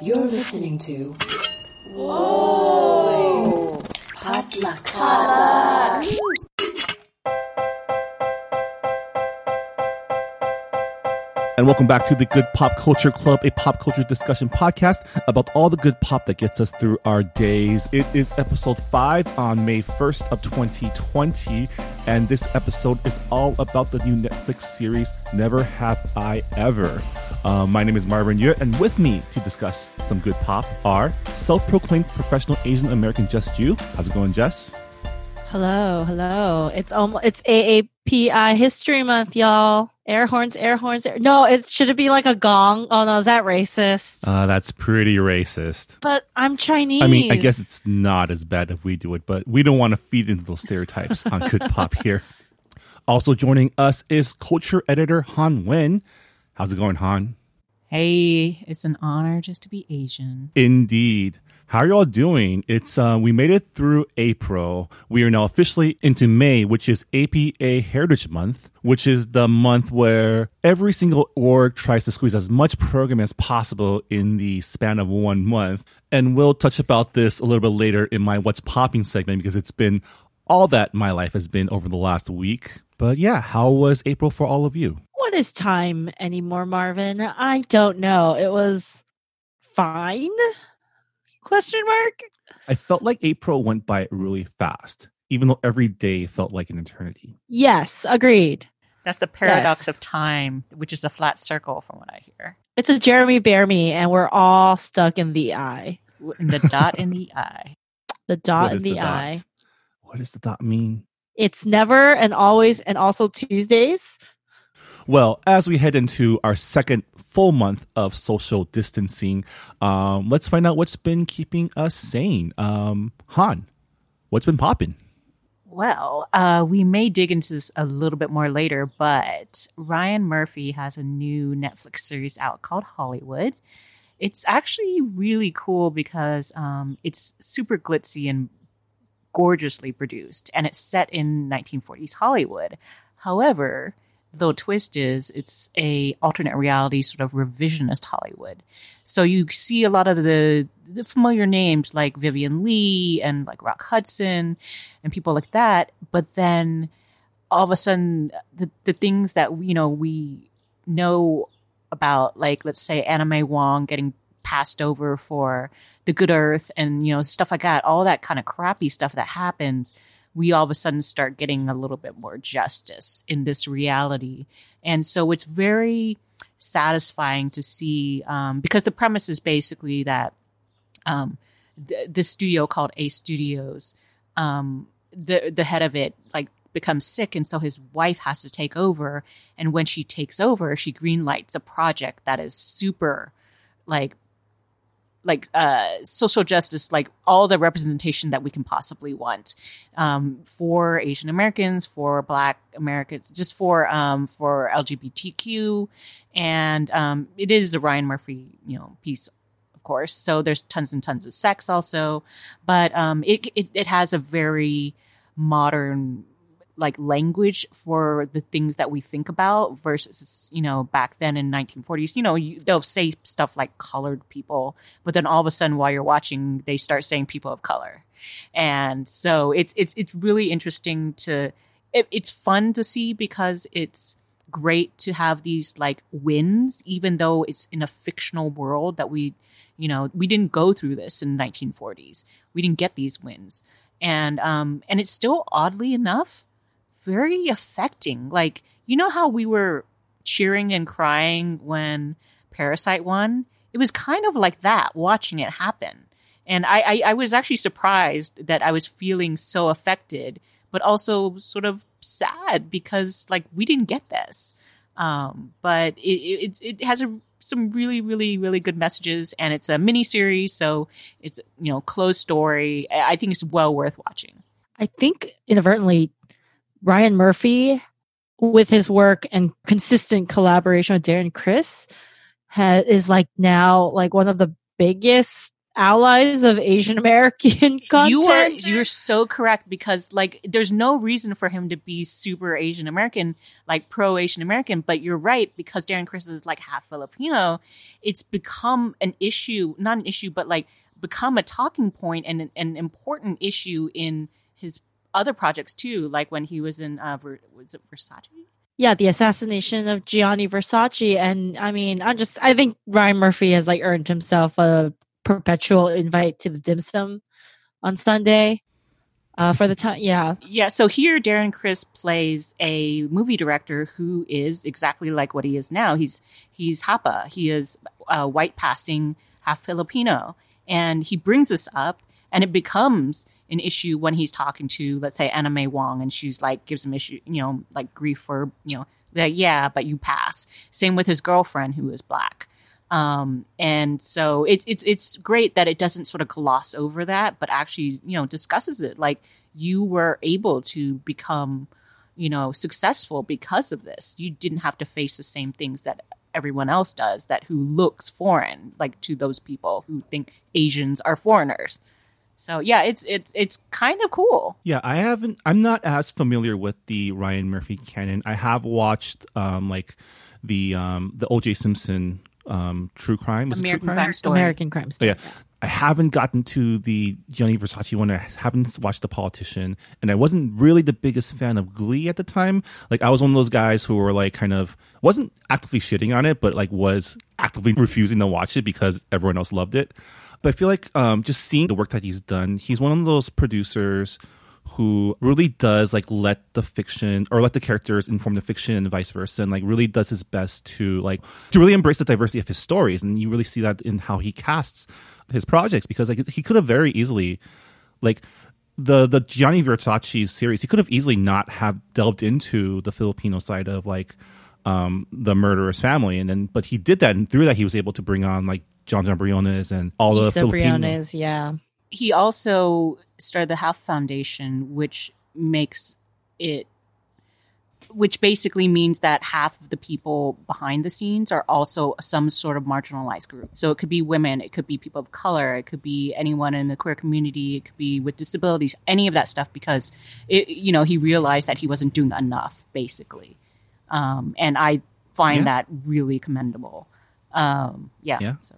You're listening to. Whoa! Potluck. Potluck. And welcome back to the Good Pop Culture Club, a pop culture discussion podcast about all the good pop that gets us through our days. It is episode five on May 1st of 2020. And this episode is all about the new Netflix series, Never Have I Ever. Uh, my name is Marvin Yue, and with me to discuss some good pop are self-proclaimed professional Asian American Just You. How's it going, Jess? Hello, hello. It's almost it's AAPI History Month, y'all. Air horns, air horns. Air- no, it should it be like a gong? Oh no, is that racist? Uh, that's pretty racist. But I'm Chinese. I mean, I guess it's not as bad if we do it, but we don't want to feed into those stereotypes on Good Pop here. Also joining us is culture editor Han Wen. How's it going, Han? Hey, it's an honor just to be Asian. Indeed. How are y'all doing? It's uh, we made it through April. We are now officially into May, which is APA Heritage Month, which is the month where every single org tries to squeeze as much program as possible in the span of one month. And we'll touch about this a little bit later in my What's Popping segment because it's been all that my life has been over the last week. But yeah, how was April for all of you? What is time anymore, Marvin? I don't know. It was fine. Question mark. I felt like April went by really fast, even though every day felt like an eternity. Yes, agreed. That's the paradox Yes. of time, which is a flat circle from what I hear. It's a Jeremy Bearimy, and we're all stuck in the eye. The dot in the eye. The dot What in is the, dot? eye. What does the dot mean? It's never and always and also Tuesdays. Well, as we head into our second full month of social distancing, um, let's find out what's been keeping us sane. Um, Han, what's been popping? Well, uh, we may dig into this a little bit more later, but Ryan Murphy has a new Netflix series out called Hollywood. It's actually really cool because um, it's super glitzy and gorgeously produced, and it's set in 1940s Hollywood. However, the twist is it's a alternate reality sort of revisionist Hollywood. So you see a lot of the, the familiar names like Vivien Leigh and like Rock Hudson and people like that, but then all of a sudden the the things that you know we know about like let's say May Wong getting passed over for the good earth and you know stuff like that all that kind of crappy stuff that happens we all of a sudden start getting a little bit more justice in this reality and so it's very satisfying to see um, because the premise is basically that um, studio called Ace Studios, um, the the head of it like becomes sick, and so his wife has to take over. And when she takes over, she greenlights a project that is super, like, like uh, social justice, like all the representation that we can possibly want um, for Asian Americans, for Black Americans, just for um, for LGBTQ, and um, it is a Ryan Murphy, you know, piece of course. So there's tons and tons of sex also, but um, it, it it has a very modern like language for the things that we think about versus you know back then in 1940s you know you, they'll say stuff like colored people but then all of a sudden while you're watching they start saying people of color. And so it's it's it's really interesting to it, it's fun to see because it's great to have these like wins even though it's in a fictional world that we you know we didn't go through this in 1940s we didn't get these wins. And um and it's still oddly enough very affecting. Like you know how we were cheering and crying when parasite won? It was kind of like that watching it happen. And I, I i was actually surprised that i was feeling so affected but also sort of sad because like we didn't get this. Um but it it, it has a some really really really good messages and it's a mini series so it's you know closed story. I I think it's well worth watching. I think inadvertently, Ryan Murphy, with his work and consistent collaboration with Darren Criss, ha- is like now like one of the biggest allies of Asian American content. You are you're so correct because like there's no reason for him to be super Asian American, like pro Asian American, but you're right because Darren Criss is like half Filipino. It's become an issue, not an issue, but like become a talking point and an, an important issue in his other projects too, like when he was in uh, was it Versace? yeah, the assassination of Gianni Versace, and I mean, I just I think Ryan Murphy has like earned himself a perpetual invite to the dim sum on Sunday. Uh, for the time, yeah, Yeah, so here Darren Criss plays a movie director who is exactly like what he is now. He's he's Hapa. He is uh, white passing, half Filipino, and he brings this up, and it becomes an issue when he's talking to, let's say, Anna May Wong, and she's like gives him issue, you know, like grief for you know, like yeah, but you pass. Same with his girlfriend who is black. Um, and so it's it's it's great that it doesn't sort of gloss over that, but actually, you know, discusses it. Like you were able to become, you know, successful because of this. You didn't have to face the same things that everyone else does that who looks foreign, like to those people who think Asians are foreigners. So yeah, it's it's it's kind of cool. Yeah, I haven't. I'm not as familiar with the Ryan Murphy canon. I have watched um, like the um, the O.J. Simpson um, true crime. Was it American true Crime Story. American Crime Oh, Story. yeah. I haven't gotten to the Gianni Versace one. I haven't watched The Politician, and I wasn't really the biggest fan of Glee at the time. Like I was one of those guys who were like kind of wasn't actively shitting on it, but like was actively refusing to watch it because everyone else loved it. But I feel like um, just seeing the work that he's done, he's one of those producers who really does like let the fiction or let the characters inform the fiction and vice versa and like really does his best to like to really embrace the diversity of his stories and you really see that in how he casts his projects because like he could have very easily like the the Gianni Versace series he could have easily not have delved into the Filipino side of like um the murderer's family and then but he did that and through that he was able to bring on like Jon Jon Briones and all the Isa Filipino Briones, yeah. he also started the Half Foundation, which makes it, which basically means that half of the people behind the scenes are also some sort of marginalized group. So it could be women, it could be people of color, it could be anyone in the queer community, it could be with disabilities, any of that stuff, because it, you know, he realized that he wasn't doing enough, basically. Um, and I find Yeah. that really commendable. Um, yeah. Yeah. So.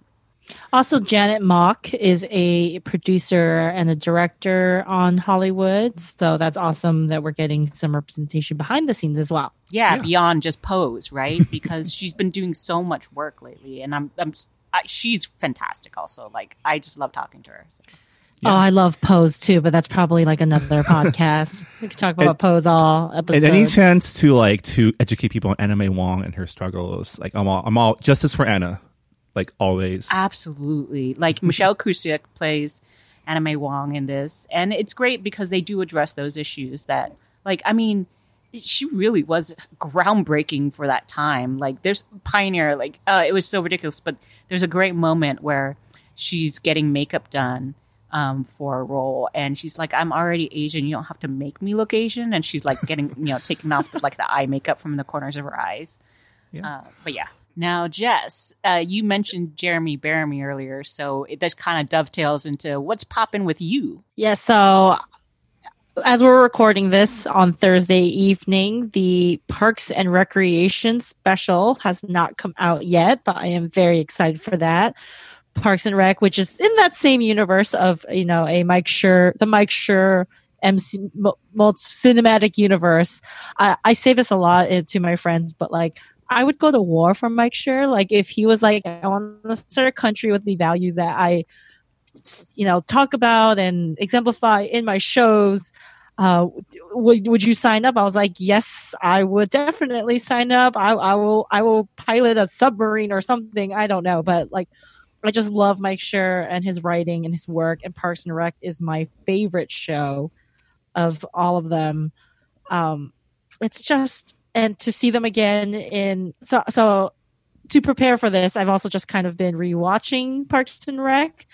Also, Janet Mock is a producer and a director on Hollywood. So that's awesome that we're getting some representation behind the scenes as well. yeah, Yeah. beyond just pose, right? Because she's been doing so much work lately, and I'm, I'm, I, she's fantastic. Also, like I just love talking to her. So. Oh, I love Pose too, but that's probably like another podcast. We could talk about And- Pose all episode. And any chance to like to educate people on Anna May Wong and her struggles, like I'm all I'm all justice for Anna, like always. Absolutely, like Michelle Krusiec plays May Wong in this, and it's great because they do address those issues. That, like, I mean, she really was groundbreaking for that time. Like, there's pioneer. Like, uh, it was so ridiculous, but there's a great moment where she's getting makeup done um, for a role, and she's like, "I'm already Asian. You don't have to make me look Asian." And she's like getting, you know, taking off like the eye makeup from the corners of her eyes. Yeah. Uh, but yeah. Now, Jess, uh, you mentioned Jeremy Bearimy earlier, so it, this kind of dovetails into what's popping with you. Yeah, so as we're recording this on Thursday evening, the Parks and Recreation special has not come out yet, but I am very excited for that. Parks and Rec, which is in that same universe of, you know, a Mike Schur, the Mike Schur MC mo- cinematic universe. I, I say this a lot uh, to my friends, but like, I would go to war for Mike Schur. Like, if he was like, I want to start a country with the values that I you know talk about and exemplify in my shows uh would would you sign up? I was like yes i would definitely sign up. I i will i will pilot a submarine or something. I don't know. But like i just love mike Schur and his writing and his work. And parks and rec is my favorite show of all of them. Um it's just and to see them again in so so to prepare for this i've also just kind of been rewatching parks and rec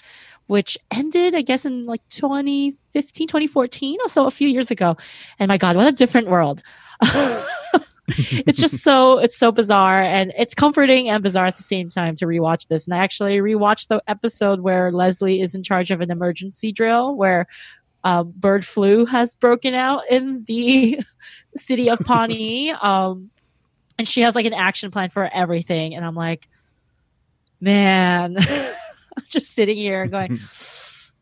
which ended, I guess, in like 2015, 2014, or so a few years ago. And my God, what a different world. it's just so it's so bizarre and it's comforting and bizarre at the same time to rewatch this. And I actually rewatched the episode where Leslie is in charge of an emergency drill where uh, bird flu has broken out in the city of Pawnee. um, and she has like an action plan for everything. And I'm like, man, just sitting here going,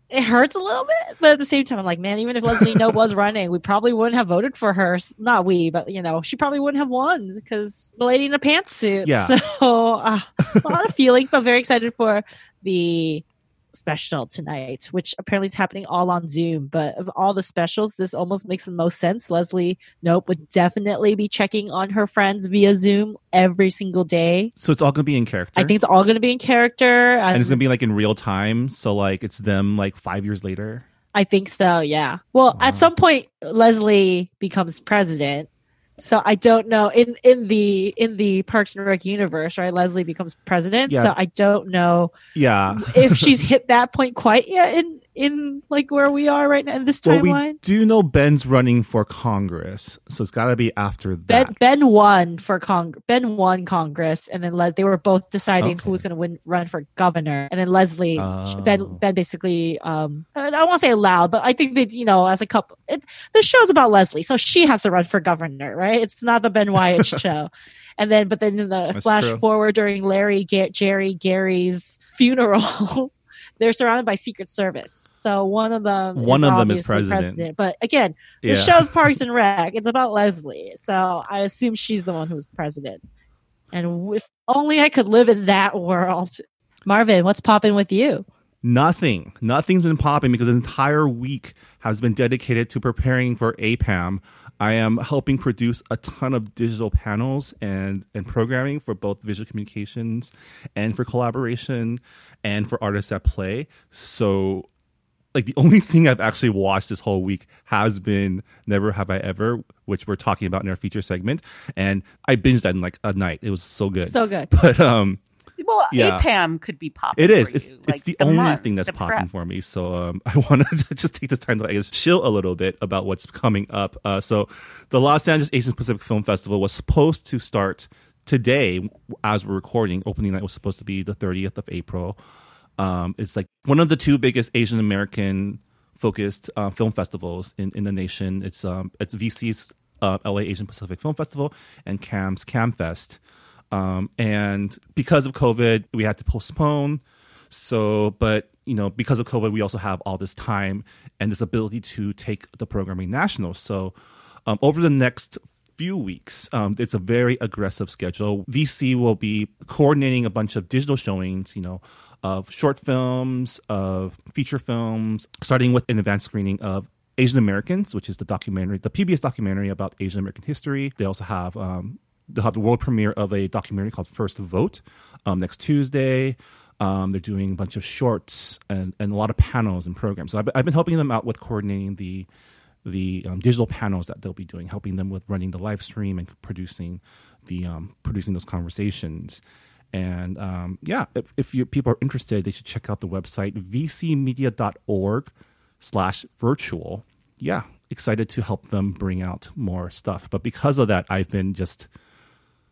it hurts a little bit, but at the same time, I'm like, man, even if Leslie Knope was running, we probably wouldn't have voted for her. Not we, but you know, she probably wouldn't have won because the lady in a pantsuit. Yeah. So uh, a lot of feelings, but very excited for the special tonight, which apparently is happening all on Zoom. But of all the specials, this almost makes the most sense. Leslie Knope would definitely be checking on her friends via Zoom every single day. So it's all gonna be in character. I think it's all going to be in character. and it's gonna be like in real time. So like it's them like five years later. I think so, yeah. Well, Wow. at some point Leslie becomes president. So I don't know in in the in the Parks and Rec universe, right? Leslie becomes president. Yeah. So I don't know Yeah. if she's hit that point quite yet in in like where we are right now in this timeline? Well, we do know Ben's running for Congress, so it's got to be after that. Ben ben won for Cong Ben won Congress, and then Le- they were both deciding Okay. who was going to win run for governor, and then Leslie Oh. Ben Ben basically um I won't say allowed, but I think that you know as a couple, it, the show's about Leslie, so she has to run for governor, right? It's not the Ben Wyatt show, and then but then in the That's flash true. forward during Larry Jerry Gary's funeral. They're surrounded by Secret Service, so one of them, One of them is obviously president. But again, the yeah. show's Parks and Rec. It's about Leslie, so I assume she's the one who's president. And if only I could live in that world. Marvin, what's popping with you? Nothing. Nothing's been popping because the entire week has been dedicated to preparing for APAM. I am helping produce a ton of digital panels and, and programming for both visual communications and for collaboration and for artists at play. So like the only thing I've actually watched this whole week has been Never Have I Ever, which we're talking about in our feature segment. And I binged that in like a night. It was so good. So good. but um Well, Yeah. APAM could be popping. it is. It's you, it's like the, only month thing that's popping prep. for me. So um, I want to just take this time to I guess chill a little bit about what's coming up. Uh, so the Los Angeles Asian Pacific Film Festival was supposed to start today as we're recording. Opening night was supposed to be the 30th of April. Um, it's like one of the two biggest Asian American focused uh, film festivals in, in the nation. It's um, it's VC's uh, LA Asian Pacific Film Festival and CAM's CAMFest. Um, and because of COVID, we had to postpone. So, but you know, because of COVID, we also have all this time and this ability to take the programming national. So, um, over the next few weeks, um, it's a very aggressive schedule. VC will be coordinating a bunch of digital showings, you know, of short films, of feature films, starting with an advanced screening of Asian Americans, which is the documentary, the PBS documentary about Asian American history. They also have um, they'll have the world premiere of a documentary called First Vote um, next Tuesday. Um, they're doing a bunch of shorts and, and a lot of panels and programs. So I've, I've been helping them out with coordinating the the um, digital panels that they'll be doing, helping them with running the live stream and producing the um, producing those conversations. And um, yeah, if, if you, people are interested, they should check out the website vcmedia.org slash virtual. Yeah, excited to help them bring out more stuff. But because of that, I've been just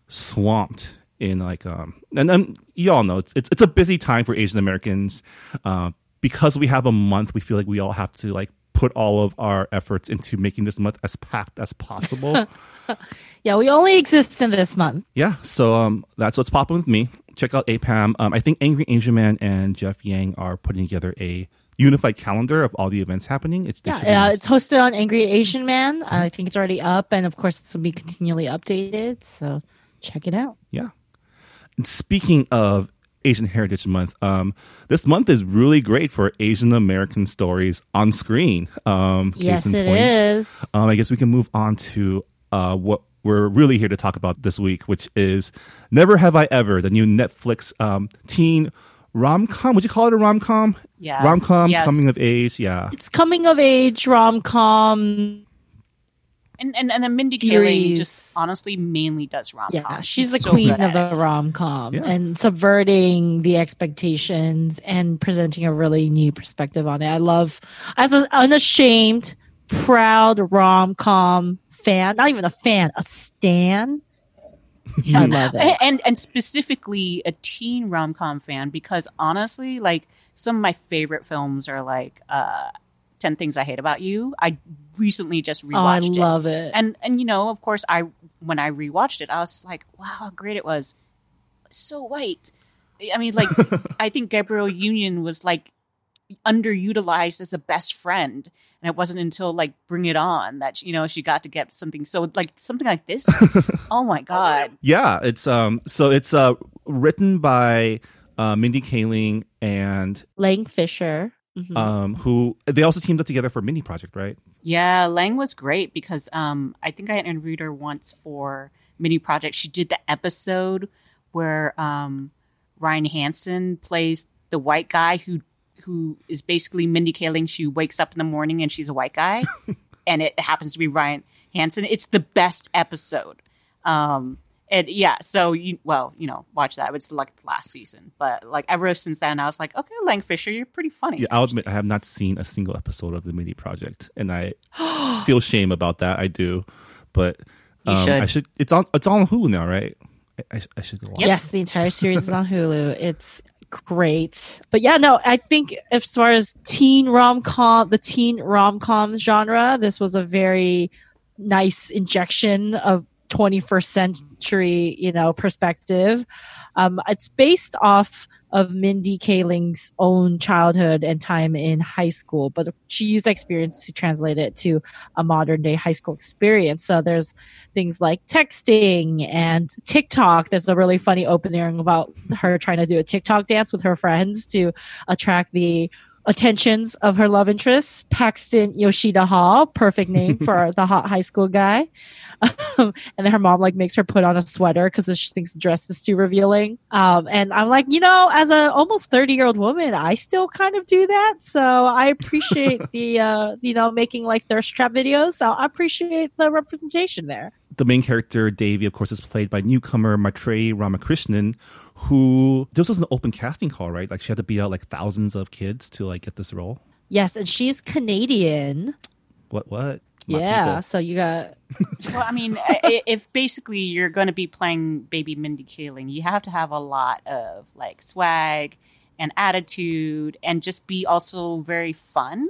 swamped in like um and then you all know it's it's, it's a busy time for Asian Americans. Uh, because we have a month, we feel like we all have to like put all of our efforts into making this month as packed as possible. Yeah, we only exist in this month. yeah, so um that's what's popping with me. Check out APAM. Um, I think Angry Asian Man and Jeff Yang are putting together a unified calendar of all the events happening. It's Yeah, uh, it's hosted on Angry Asian Man. I think it's already up, and of course, this will be continually updated. So check it out. Yeah. And speaking of Asian Heritage Month, um, this month is really great for Asian American stories on screen. Um, case yes, in it point. is. Um, I guess we can move on to uh, what we're really here to talk about this week, which is Never Have I Ever, the new Netflix um, teen rom com. Would you call it a rom com? Yes, Rom com, yes. coming of age. Yeah. It's coming of age rom com. And and and then Mindy Kaling just honestly mainly does rom Yeah, com. she's the queen of the rom. rom com Yeah. and subverting the expectations and presenting a really new perspective on it. I love as an unashamed, proud rom com fan, not even a fan, a stan. Yeah. I love it. and, and and specifically a teen rom com fan because honestly, like some of my favorite films are like uh, Ten Things I Hate About You. I recently just Oh, I rewatched it, love it. and and you know, of course, I when I rewatched it, I was like, wow, how great it was. So white. I mean, like I think Gabrielle Union was like underutilized as a best friend. And it wasn't until like Bring It On that you know she got to get something so like something like this. oh my god! Yeah, it's um so it's uh written by uh, Mindy Kaling and Lang Fisher. Mhm. um who they also teamed up together for Mindy Project, right? Yeah, Lang was great because um, I think I interviewed her once for Mindy Project. She did the episode where um, Ryan Hansen plays the white guy who who is basically Mindy Kaling. She wakes up in the morning and she's a white guy, and it happens to be Ryan Hansen. It's the best episode. Um, and yeah, so you well, you know, watch that. It's like the last season, but like ever since then, I was like, okay, Lang Fisher, you're pretty funny. Yeah, I'll admit I have not seen a single episode of the Mindy Project, and I feel shame about that. I do, but You um, should. I should. It's on. It's on Hulu now, right? I, I, I should go watch. it. Yes, the entire series is on Hulu. It's great. But yeah, no, I think as far as teen rom com, the teen rom com genre, this was a very nice injection of 21st century, you know, perspective. Um, it's based off of Mindy Kaling's own childhood and time in high school, but she used experience to translate it to a modern day high school experience. So there's things like texting and TikTok. There's a really funny opening about her trying to do a TikTok dance with her friends to attract the attentions of her love interest, Paxton Yoshida Hall, perfect name for the hot high school guy. Um, and then her mom like makes her put on a sweater because she thinks the dress is too revealing. Um, and I'm like, you know, as a almost 30 year old woman, I still kind of do that. So I appreciate the, uh, you know, making like thirst trap videos. So I appreciate the representation there. The main character Devi, of course, is played by newcomer Maitreyi Ramakrishnan, who this was an open casting call, right? Like she had to beat out like thousands of kids to like get this role. Yes, and she's Canadian. What? What? My yeah, people. so you got Well, I mean, if basically you're going to be playing baby Mindy Kaling, you have to have a lot of like swag and attitude and just be also very fun.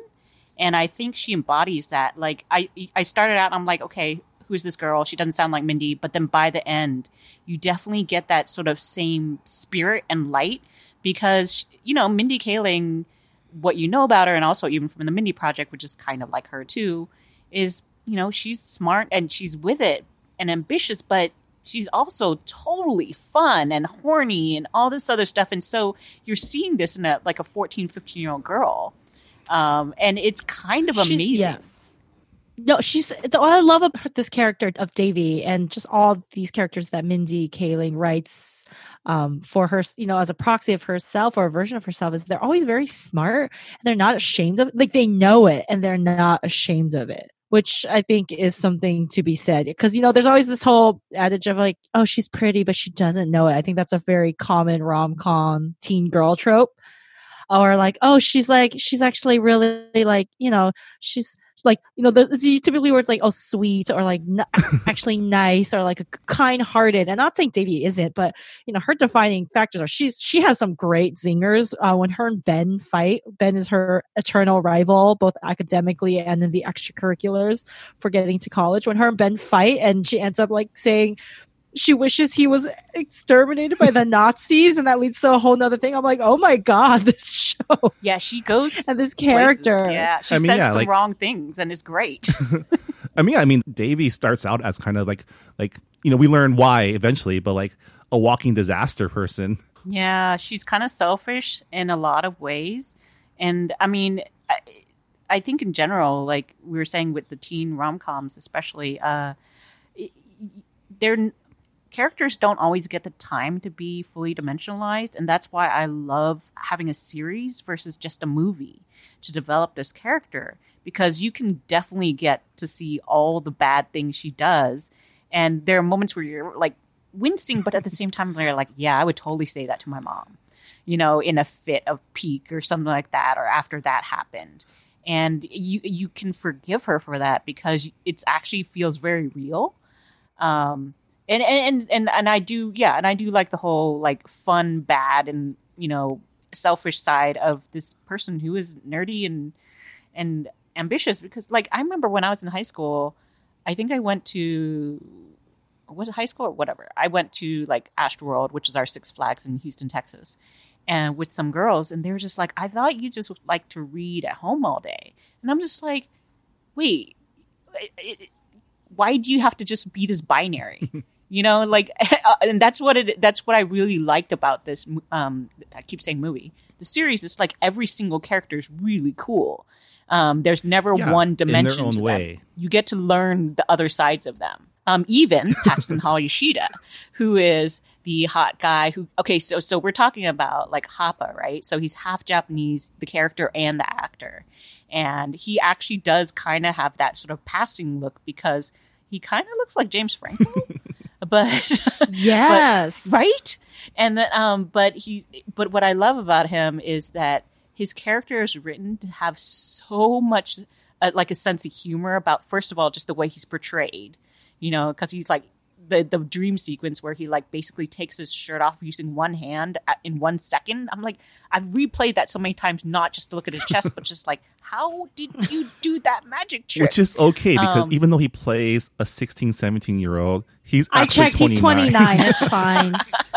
And I think she embodies that. Like I I started out I'm like, okay, who's this girl? She doesn't sound like Mindy, but then by the end, you definitely get that sort of same spirit and light because you know, Mindy Kaling what you know about her and also even from the Mindy project, which is kind of like her too, is you know she's smart and she's with it and ambitious but she's also totally fun and horny and all this other stuff and so you're seeing this in a like a 14 15 year old girl um and it's kind of She- amazing yes. No, she's the, what I love about this character of Devi and just all these characters that Mindy Kaling writes um, for her, you know, as a proxy of herself or a version of herself is they're always very smart and they're not ashamed of like they know it and they're not ashamed of it. Which I think is something to be said because you know there's always this whole adage of like oh she's pretty but she doesn't know it. I think that's a very common rom com teen girl trope or like oh she's like she's actually really like you know she's like you know there's it's typically words like oh sweet or like n- actually nice or like a kind-hearted. And not saying devi isn't but you know her defining factors are she's she has some great zingers uh, when her and ben fight ben is her eternal rival both academically and in the extracurriculars for getting to college. When her and ben fight and she ends up like saying she wishes he was exterminated by the Nazis, and that leads to a whole nother thing. I'm like, oh my god, this show yeah she goes and this places. character. yeah she I mean, says yeah, some like- wrong things and it's great I mean, I mean, Devi starts out as kind of like, like you know, we learn why eventually, but like a walking disaster person. Yeah, she's kind of selfish in a lot of ways. And I mean, I, I think in general, like we were saying with the teen rom coms, especially, uh, their characters don't always get the time to be fully dimensionalized. And that's why I love having a series versus just a movie to develop this character because you can definitely get to see all the bad things she does. And there are moments where you're like, wincing, but at the same time, they're like, yeah, I would totally say that to my mom, you know, in a fit of pique or something like that, or after that happened. and you you can forgive her for that because it's actually feels very real. Um, and and and and I do yeah, and I do like the whole like fun, bad, and you know selfish side of this person who is nerdy and and ambitious because like I remember when I was in high school, I think I went to was it high school or whatever. I went to like Astroworld, which is our Six Flags in Houston, Texas, and with some girls, and they were just like, "I thought you just like to read at home all day," and I'm just like, "Wait, it, it, why do you have to just be this binary?" you know, like, and that's what it. That's what I really liked about this. Um, I keep saying movie. The series is like every single character is really cool. Um, there's never Yeah, one in their dimension own to them. way. You get to learn the other sides of them. Um, even Paxton Yoshida, who is the hot guy who okay, so so we're talking about like Hapa, right? So he's half Japanese, the character and the actor. And he actually does kind of have that sort of passing look because he kind of looks like James Franco. but Yes. right and then um but he but what i love about him is that his character is written to have so much uh, like a sense of humor about first of all just the way he's portrayed you know because he's like the the dream sequence where he like basically takes his shirt off using one hand at, in one second i'm like i've replayed that so many times not just to look at his chest but just like how did you do that magic trick Which is okay because Um, even though he plays a 16, 17 year old, he's I actually checked. 29. He's 29. It's fine.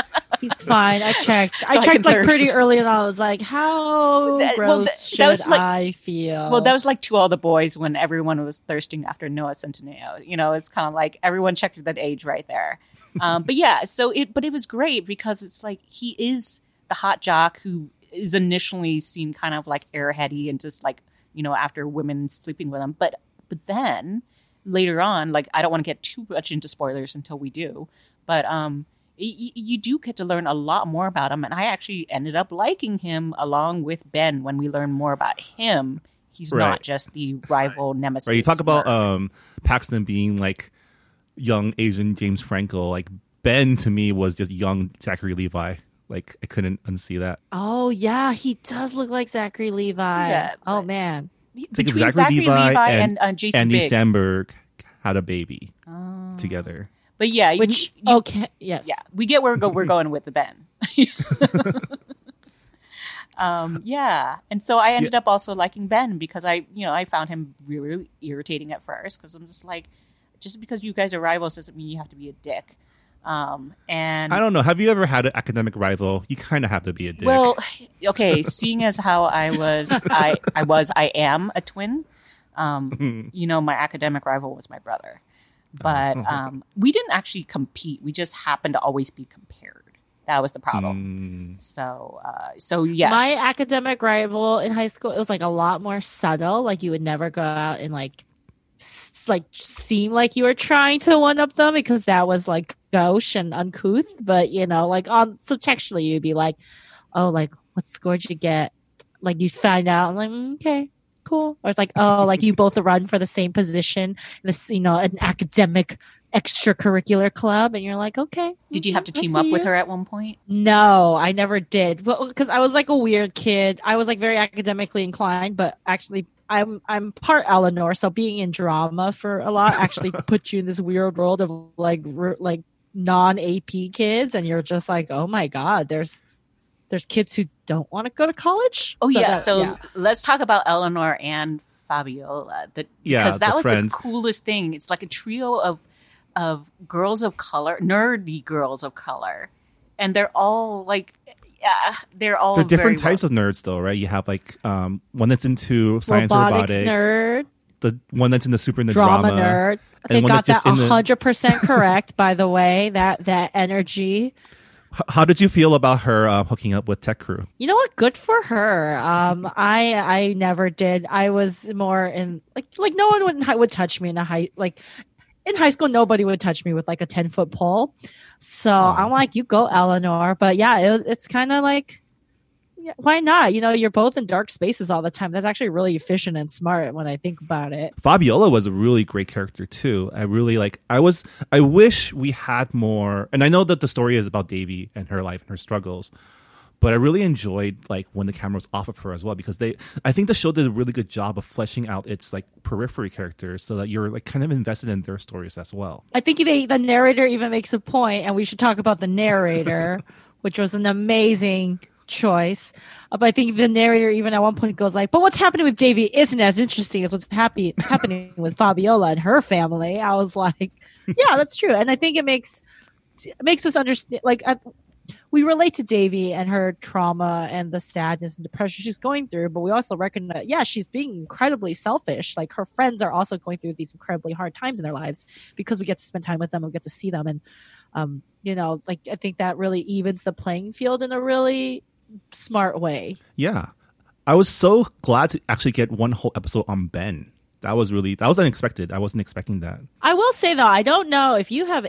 He's fine. I checked. So I I checked can like pretty early and I was like, how That- gross well, that- should that was like- I feel? Well, that was like to all the boys when everyone was thirsting after Noah Centineo. You know, it's kind of like everyone checked that age right there. Um, but yeah, so it, but it was great because it's like he is the hot jock who is initially seen kind of like airheady and just like you know after women sleeping with him, but but then later on, like I don't want to get too much into spoilers until we do, but um. Y- y- You do get to learn a lot more about him, and I actually ended up liking him along with Ben when we learn more about him he's Right. not just the rival nemesis. Right, you talk about um, Paxton being like young Asian James Franco. Like Ben to me was just young Zachary Levi. Like I couldn't unsee that. oh yeah, he does look like Zachary Levi. that, oh man. It's like between Zachary Levi and, and uh, Jason Andy Biggs. Samberg had a baby Oh. together. But yeah, Which you- okay, yes. yeah, we get where we're, going with the Ben. um, yeah, and so I ended up also liking Ben because I, you know, I found him really, really irritating at first because I'm just like, just because you guys are rivals doesn't mean you have to be a dick. Um, and I don't know. Have you ever had an academic rival? You kind of have to be a dick. Well, okay, seeing as how I was, I, I was, I am a twin. Um, you know, my academic rival was my brother, but um, we didn't actually compete. We just happened to always be compared. That was the problem. Mm, So, uh, so yes, My academic rival in high school, it was like a lot more subtle. Like you would never go out and like s- like seem like you were trying to one up them because that was like gauche and uncouth. But you know, like on subtextually, you'd be like, "Oh, like what score did you get?" Like you find out, I'm like, "Mm, okay, cool. Or it's like, oh, like you both run for the same position, this you know, an academic extracurricular club, and you're like, okay. did you mm-hmm, have to team see up with her at one point? No, I never did. Well, because I was like a weird kid. I was like very academically inclined, but actually, I'm I'm part Eleanor, so being in drama for a lot actually put you in this weird world of like r- like non AP kids, and you're just like, oh my god, there's there's kids who don't want to go to college. Oh yeah, that- so let's talk about Eleanor and Fabiola. That Yeah, because that the was friends. the coolest thing. It's like a trio of of girls of color, nerdy girls of color, and they're all like, yeah, they're all They're different very types of nerds, though, right? You have like um, one that's into science robotics, and robotics, nerd, the one that's into super and the drama, drama. nerd. and They one got that's that just in hundred percent correct. By the way, that that energy. How did you feel about her uh, hooking up with Tech Crew? You know what? Good for her. Um, I I never did. I was more in like like no one would would touch me in a high like in high school. Nobody would touch me with like a ten foot pole. So I'm like, you go, Eleanor. But yeah, it, it's kind of like, yeah, why not? You know, you're both in dark spaces all the time. That's actually really efficient and smart when I think about it. Fabiola was a really great character too. I really like. I was. I wish we had more. And I know that the story is about Devi and her life and her struggles, But I really enjoyed like when the camera was off of her as well because they I think the show did a really good job of fleshing out its like periphery characters so that you're like kind of invested in their stories as well. I think they, the narrator even makes a point, and we should talk about the narrator, which was an amazing choice. But I think the narrator even at one point goes like, "But what's happening with Devi isn't as interesting as what's happy happening with Fabiola and her family." I was like, "Yeah, that's true," and I think it makes it makes us understand. Like, we relate to Devi and her trauma and the sadness and depression she's going through, but we also recognize, yeah, she's being incredibly selfish. Like her friends are also going through these incredibly hard times in their lives because we get to spend time with them and we get to see them. And, um, you know, like I think that really evens the playing field in a really smart way. Yeah. I was so glad to actually get one whole episode on Ben. That was really that was unexpected. I wasn't expecting that. I will say though, I don't know if you have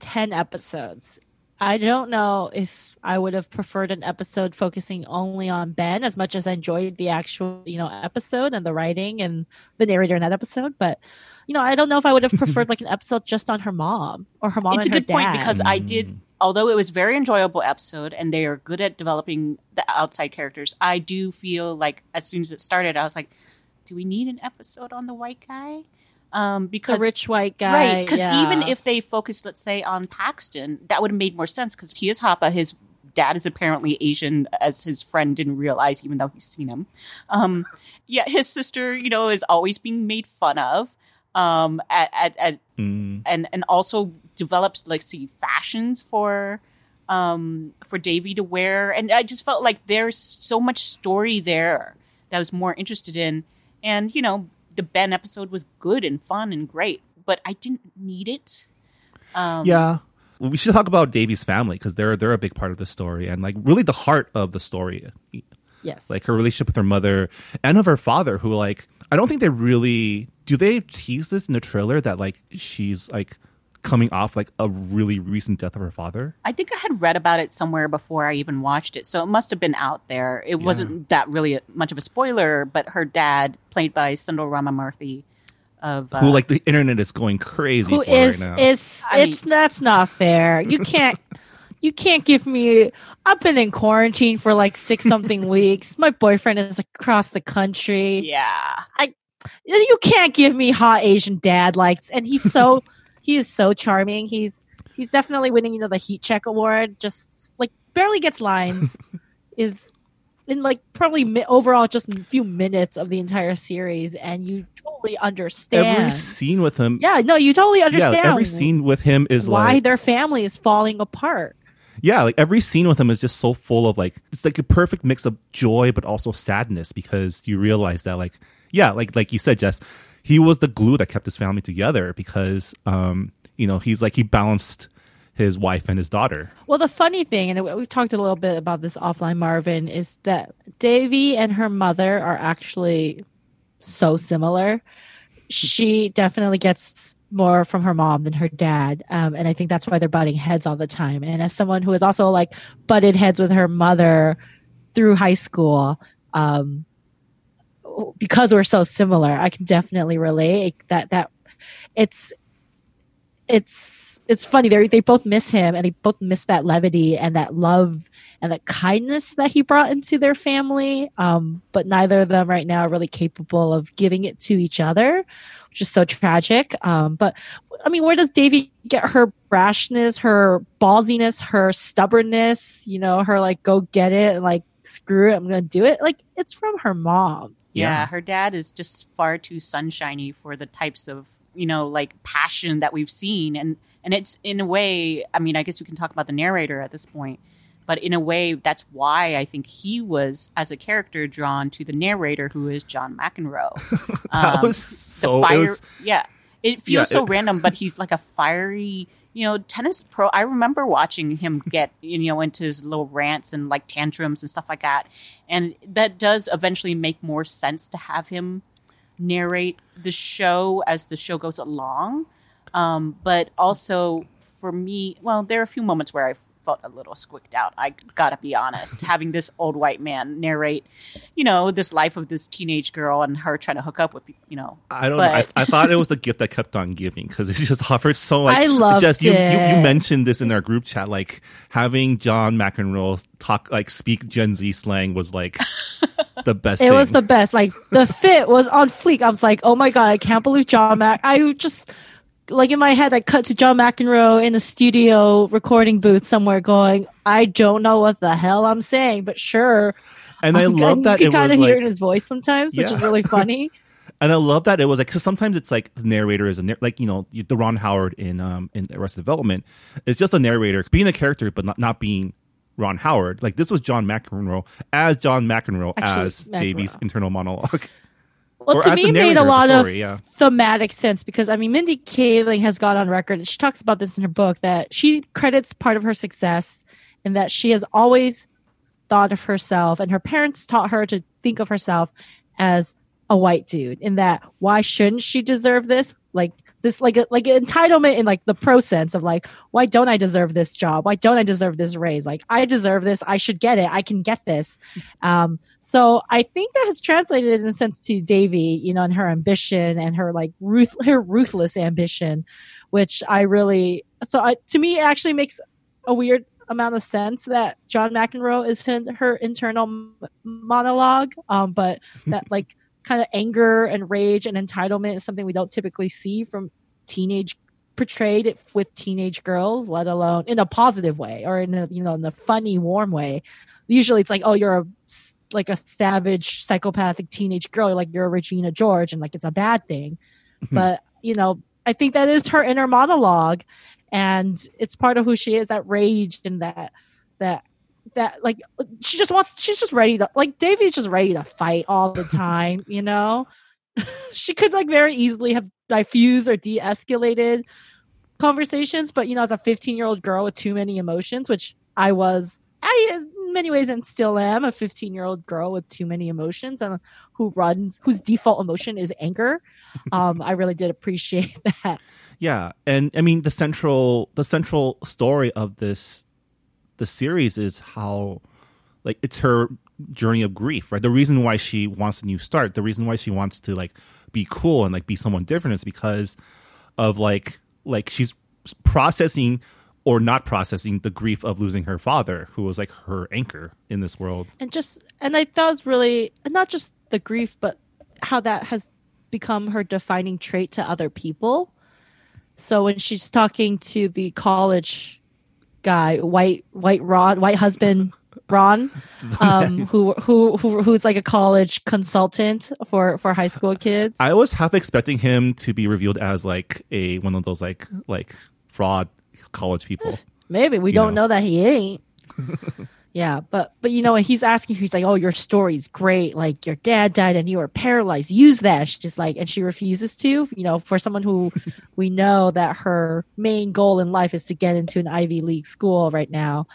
10 episodes. I don't know if I would have preferred an episode focusing only on Ben as much as I enjoyed the actual, you know, episode and the writing and the narrator in that episode. But, you know, I don't know if I would have preferred like an episode just on her mom or her mom it's a her good point dad. because I did, mm. Although it was very enjoyable episode and they are good at developing the outside characters. I do feel like as soon as it started, I was like, do we need an episode on the white guy? Um, the because rich white guy. right, because yeah. even if they focused, let's say, on Paxton, that would have made more sense because he Tia's Hapa, his dad is apparently Asian, as his friend didn't realize, even though he's seen him. Um, yeah, his sister, you know, is always being made fun of. Um, at, at, at Mm. and and also develops like see fashions for um for Devi to wear and I just felt like there's so much story there that I was more interested in and you know the Ben episode was good and fun and great but I didn't need it um Yeah. Well, we should talk about Devi's family because they're they're a big part of the story and like really the heart of the story. yes. Like her relationship with her mother and of her father, who like I don't think they really do they tease this in the trailer that like she's like coming off like a really recent death of her father. I think I had read about it somewhere before I even watched it, so it must have been out there. It wasn't that really much of a spoiler, but her dad, played by Sundar Ramamurthy, of uh, who like the internet is going crazy who for is right now. is I it's that's not fair. You can't you can't give me I've been in quarantine for like six something weeks. My boyfriend is across the country. yeah, You can't give me hot Asian dad likes and he's so he is so charming. He's he's definitely winning, you know, the heat check award. Just like barely gets lines. is in like probably mi- overall just a few minutes of the entire series and you totally understand. every scene with him. yeah, no, you totally understand. Yeah, every scene with him is why like their family is falling apart. yeah, like every scene with him is just so full of like it's like a perfect mix of joy but also sadness because you realize that like yeah, like like you said, Jess, he was the glue that kept his family together because um you know he's like he balanced his wife and his daughter. Well, the funny thing, and we've talked a little bit about this offline, Marvin, is that Devi and her mother are actually so similar. She definitely gets more from her mom than her dad, um, and I think that's why they're butting heads all the time. And as someone who has also like butted heads with her mother through high school, um, because we're so similar, I can definitely relate that that it's it's it's funny. They they both miss him and they both miss that levity and that love and that kindness that he brought into their family. Um but neither of them right now are really capable of giving it to each other which is so tragic. Um but i mean where does devi get her brashness her ballsiness her stubbornness you know her like go get it and like screw it i'm gonna do it like it's from her mom Yeah, Yeah. her dad is just far too sunshiny for the types of you know like passion that we've seen, and and it's in a way. I mean, I guess we can talk about the narrator at this point, but in a way, that's why I think he was as a character drawn to the narrator, who is John McEnroe. That Um, was the so it fire, was- yeah, it feels Yeah, so it- random, but he's like a fiery. You know, tennis pro. I remember watching him get you know into his little rants and like tantrums and stuff like that, and that does eventually make more sense to have him narrate the show as the show goes along. Um, but also for me, well, there are a few moments where I felt a little squicked out. I gotta be honest. Having this old white man narrate, you know, this life of this teenage girl and her trying to hook up with, you know. I don't but, know. I, I, thought it was the gift that kept on giving because it just offered so like. I love just, you, it. You, you mentioned this in our group chat, like having John McEnroe talk like speak Gen Z slang was like the best. It thing. was the best. Like the fit was on fleek. I was like, oh my god, I can't believe John Mac. I just like in my head, I cut to John McEnroe in a studio recording booth somewhere, going, I don't know what the hell I'm saying, but sure. And I love that you can kind of hear like, it in his voice sometimes, which Yeah. is really funny. and I love that it was like because sometimes it's like the narrator is a nar- like you know the Ron Howard in um in Arrested Development is just a narrator being a character but not not being Ron Howard. Like this was John McEnroe as John McEnroe Actually, as McEnroe. Devi's internal monologue. Well, Or to me, it made a of lot story, of yeah. thematic sense because I mean, Mindy Kaling has gone on record, and she talks about this in her book that she credits part of her success in that she has always thought of herself, and her parents taught her to think of herself as a white dude. In that, why shouldn't she deserve this? Like this, like a, like an entitlement in like the pro sense of like, why don't I deserve this job? Why don't I deserve this raise? Like I deserve this. I should get it. I can get this. Um, so I think that has translated in a sense to Devi, you know, and her ambition and her like ruth her ruthless ambition, which I really so I, to me it actually makes a weird amount of sense that John McEnroe is in her internal monologue, um, but that like kind of anger and rage and entitlement is something we don't typically see from teenage portrayed with teenage girls, let alone in a positive way or in a you know in a funny, warm way. Usually, it's like, oh, you're a like a savage, psychopathic teenage girl, like you're a Regina George, and like it's a bad thing. but you know, I think that is her inner monologue, and it's part of who she is. That rage and that that that like she just wants. She's just ready to like Devi's just ready to fight all the time. you know, she could like very easily have diffused or de-escalated conversations but you know as a 15 year old girl with too many emotions which i was i in many ways and still am a 15 year old girl with too many emotions and who runs whose default emotion is anger um i really did appreciate that Yeah, and I mean the central the central story of this the series is how like it's her journey of grief, right? The reason why she wants a new start, the reason why she wants to like be cool and like be someone different is because of like like she's processing or not processing the grief of losing her father, who was like her anchor in this world. and just and i thought it was really not just the grief but how that has become her defining trait to other people so when she's talking to the college guy white white ron white husband ron um who who who who's like a college consultant for for high school kids I was half expecting him to be revealed as like a one of those like like fraud college people. Maybe we don't know. know. that he ain't. yeah, but but you know, when he's asking, her, he's like, "Oh, your story's great. Like your dad died and you were paralyzed. Use that." She's just like, and she refuses to. You know, for someone who we know that her main goal in life is to get into an Ivy League school right now,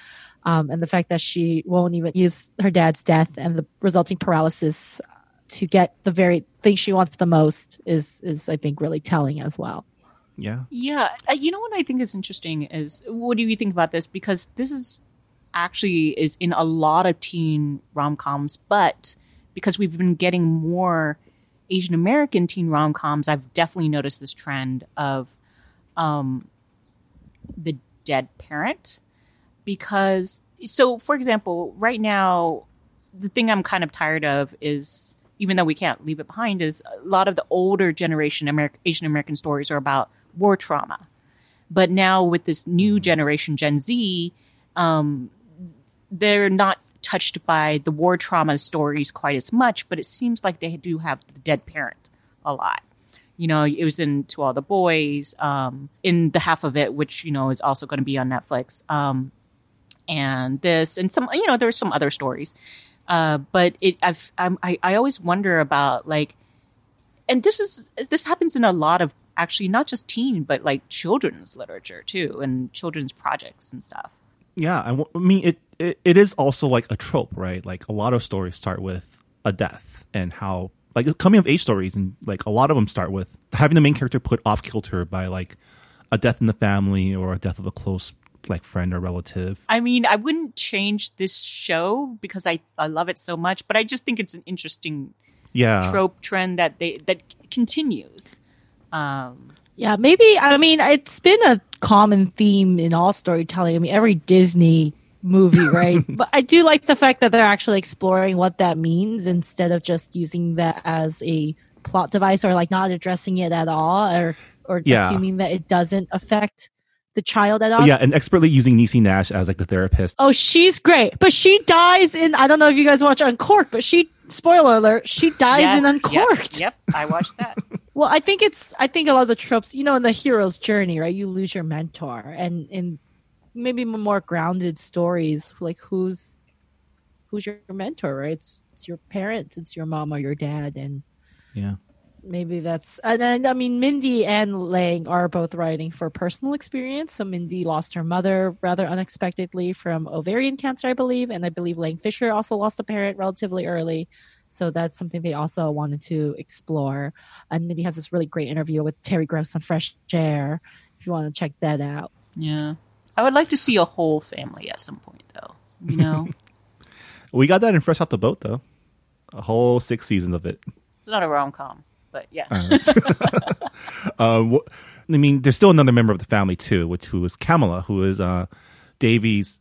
um, and the fact that she won't even use her dad's death and the resulting paralysis to get the very thing she wants the most is is I think really telling as well. Yeah. Yeah, uh, you know what I think is interesting is what do you think about this? Because this is actually is in a lot of teen rom coms, but because we've been getting more Asian American teen rom coms, I've definitely noticed this trend of um, the dead parent. Because so, for example, right now, the thing I'm kind of tired of is even though we can't leave it behind is a lot of the older generation Ameri- Asian American stories are about war trauma. But now with this new generation, Gen Z, um, they're not touched by the war trauma stories quite as much, but it seems like they do have the dead parent a lot. You know, it was in To All the Boys, um, in the half of it, which, you know, is also going to be on Netflix. Um, and this and some, you know, there's some other stories. Uh, but it, I've, I'm, I, I always wonder about like, and this is this happens in a lot of actually not just teen but like children's literature too and children's projects and stuff Yeah, I, w- I mean it, it. It is also like a trope, right? Like a lot of stories start with a death, and how like coming of age stories, and like a lot of them start with having the main character put off kilter by like a death in the family or a death of a close like friend or relative. I mean, I wouldn't change this show because I, I love it so much, but I just think it's an interesting Yeah. trope trend that they that continues. Um, Yeah, maybe. I mean, it's been a common theme in all storytelling. I mean, every Disney movie, right? but I do like the fact that they're actually exploring what that means instead of just using that as a plot device or like not addressing it at all or or Yeah. assuming that it doesn't affect the child at all. yeah, and expertly using Niecy Nash as like the therapist. Oh, she's great, but she dies in. I don't know if you guys watch Uncorked, but she. Spoiler alert: She dies yes, in yep, Uncorked. Yep, I watched that. Well, I think it's I think a lot of the tropes, you know, in the hero's journey, right? You lose your mentor, and in maybe more grounded stories, like who's who's your mentor, right? It's it's your parents, it's your mom or your dad, and Yeah. maybe that's and then I mean Mindy and Lang are both writing for personal experience. So Mindy lost her mother rather unexpectedly from ovarian cancer, I believe, and I believe Lang Fisher also lost a parent relatively early. So that's something they also wanted to explore. And Mindy has this really great interview with Terry Gross on Fresh Air. If you want to check that out. Yeah, I would like to see a whole family at some point, though. You know, We got that in Fresh Off the Boat though. A whole six seasons of it. it's not a rom com, but yeah. Um, wh- I mean, there's still another member of the family too, which who is Kamala, who is uh, Devi's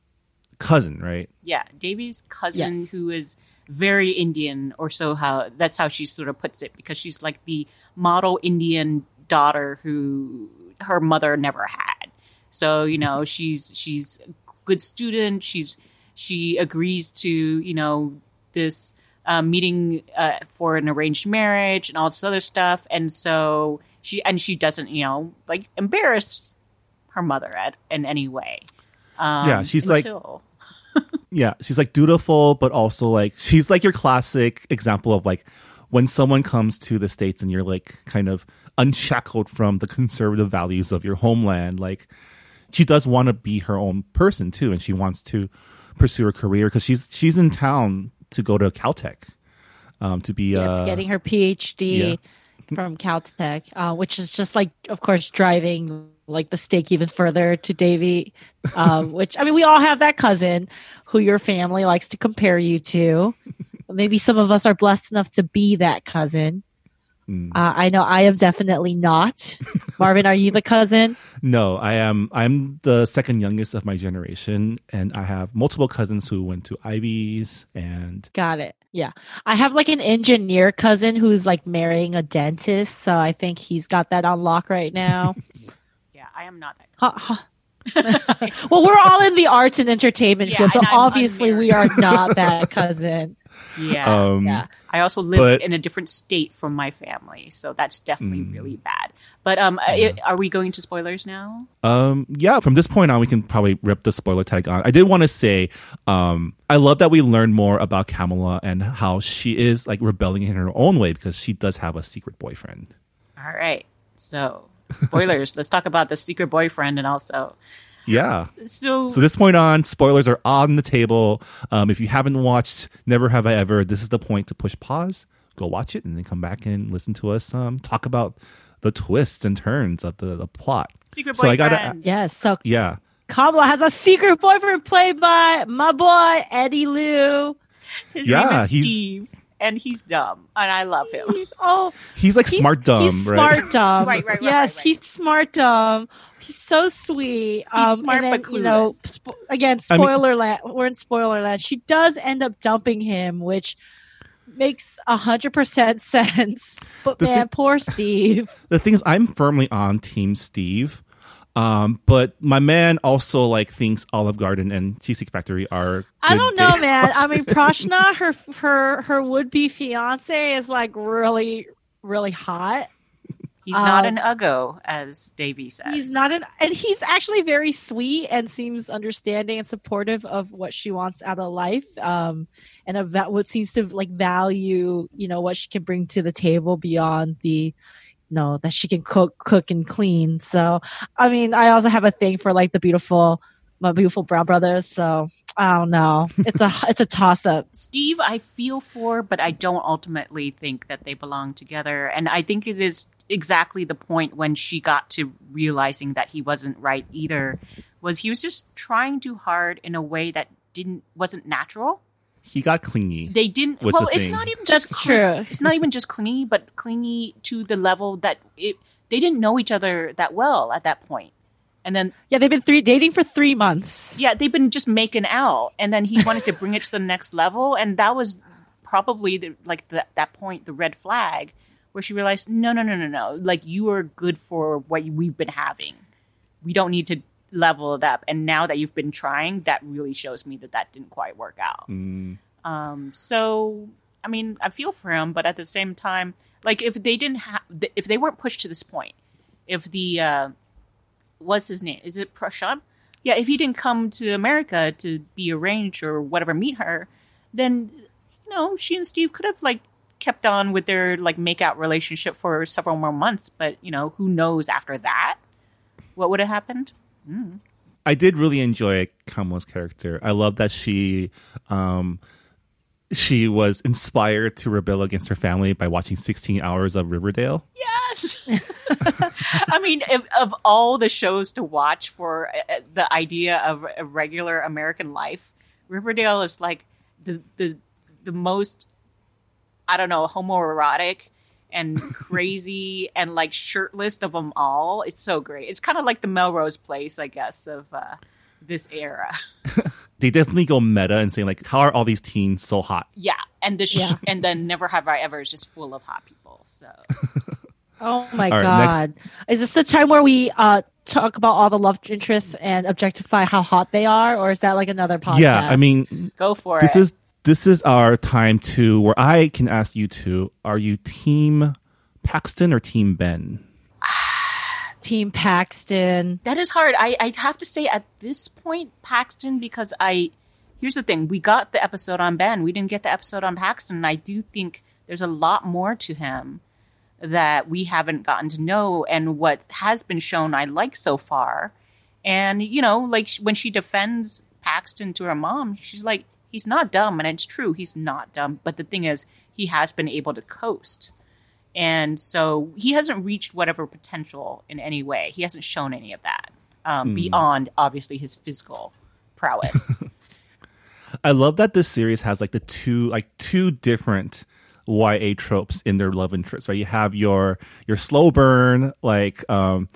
cousin, right? Yeah, Devi's cousin, Yes. who is very Indian, or so how that's how she sort of puts it, because she's like the model Indian daughter who her mother never had. So you know, she's she's a good student. She's she agrees to you know this uh, meeting uh, for an arranged marriage and all this other stuff, and so she and she doesn't you know like embarrass her mother at in any way. Um, Yeah, she's like- until- Yeah, she's like dutiful, but also like she's like your classic example of like when someone comes to the states and you're like kind of unshackled from the conservative values of your homeland. Like she does want to be her own person too, and she wants to pursue her career because she's she's in town to go to Caltech um, to be Yeah, uh, it's getting her PhD from Caltech, uh, which is just like, of course, driving like the stake even further to Devi. Um, which I mean, we all have that cousin who your family likes to compare you to. Maybe some of us are blessed enough to be that cousin. Mm. Uh, I know I am definitely not. Marvin, are you the cousin? No, I am. I'm the second youngest of my generation, and I have multiple cousins who went to Ivies, and Got it. Yeah. I have like an engineer cousin who's like marrying a dentist. So I think he's got that on lock right now. Yeah, I am not that. Huh, huh. well, we're all in the arts and entertainment Yeah, field, so and I'm obviously we are not that cousin. Yeah. um, Yeah. I also live but- in a different state from my family, so that's definitely Mm. really bad. But um, I- are we going to spoilers now? Um, yeah, from this point on, we can probably rip the spoiler tag on. I did want to say, um, I love that we learn more about Kamala and how she is like rebelling in her own way because she does have a secret boyfriend. All right. So spoilers. Let's talk about the secret boyfriend and also. Yeah. So, So this point on, spoilers are on the table. Um, if you haven't watched Never Have I Ever, this is the point to push pause, go watch it, and then come back and listen to us um, talk about the twists and turns of the, the plot. secret so I gotta- Yes. So Yeah. Kamala has a secret boyfriend played by my boy Eddie Liu. His Yeah, name is he's- Steve, and he's dumb, and I love him. Oh, He's like he's- smart dumb, He's right? smart dumb. Right, right, right, Yes, right, right. he's smart dumb. He's so sweet. Um, smart and then, but you know, clueless. spo- again, I mean- spoiler land. We're in spoiler land. She does end up dumping him, which makes a hundred percent sense. But The man, thing- poor Steve. the thing is i'm firmly on team steve um but my man also like thinks olive garden and cheesecake factory are I don't know, man. I mean, Prashant, her her her would be fiance is like really really hot. He's not Um, an uggo, as Devi says. He's not an, and he's actually very sweet and seems understanding and supportive of what she wants out of life. Um, and of that, what seems to like value, you know, what she can bring to the table beyond the, you know, that she can cook, cook and clean. So, I mean, I also have a thing for like the beautiful, my beautiful brown brothers. So I don't know. It's a, it's a toss up. Steve, I feel for, but I don't ultimately think that they belong together. And I think it is exactly the point when she got to realizing that he wasn't right either. was he was just trying too hard in a way that didn't wasn't natural. He got clingy. They didn't. What's well, the it's thing? not even just That's cling- true. It's not even just clingy, but clingy to the level that it. They didn't know each other that well at that point, and then Yeah, they've been three dating for three months. yeah, they've been just making out, and then he wanted to bring it to the next level, and that was probably the, like the, that point, the red flag, where she realized, no, no, no, no, no, like you are good for what we've been having. We don't need to level it up, and now that you've been trying, that really shows me that that didn't quite work out. Mm. Um, so I mean, I feel for him, but at the same time, like if they didn't have, if they weren't pushed to this point, if the uh, what's his name? Is it Prashant? Yeah, if he didn't come to America to be arranged or whatever, meet her, then you know she and Steve could have like kept on with their like make out relationship for several more months. But you know, who knows after that, what would have happened? I did really enjoy Kamala's character. I love that she um she was inspired to rebel against her family by watching 16 hours of Riverdale. Yes. I mean, if, of all the shows to watch for uh, uh, the idea of a regular American life, Riverdale is like the the the most I don't know homoerotic and crazy and like shirtless of them all. It's so great. It's kind of like the Melrose Place, I guess, of uh, this era. They definitely go meta and saying like how are all these teens so hot? Yeah, and the sh- Yeah. and then Never Have I Ever is just full of hot people. So Oh my All right, god! Is this the time where we uh talk about all the love interests and objectify how hot they are, or is that like another podcast? Yeah, I mean go for it. this it. is this is our time to where I can ask you two, are you team Paxton or team Ben? Team Paxton. That is hard. I, I have to say at this point, Paxton, because I here's the thing: we got the episode on Ben, we didn't get the episode on Paxton. And I do think there's a lot more to him that we haven't gotten to know, and what has been shown, I like so far. And you know, like when she defends Paxton to her mom, she's like, "He's not dumb," and it's true, he's not dumb. But the thing is, he has been able to coast. And so he hasn't reached whatever potential in any way. He hasn't shown any of that um, beyond, obviously, his physical prowess. I love that this series has like the two like two different YA tropes in their love interests, right? You have your your slow burn, like um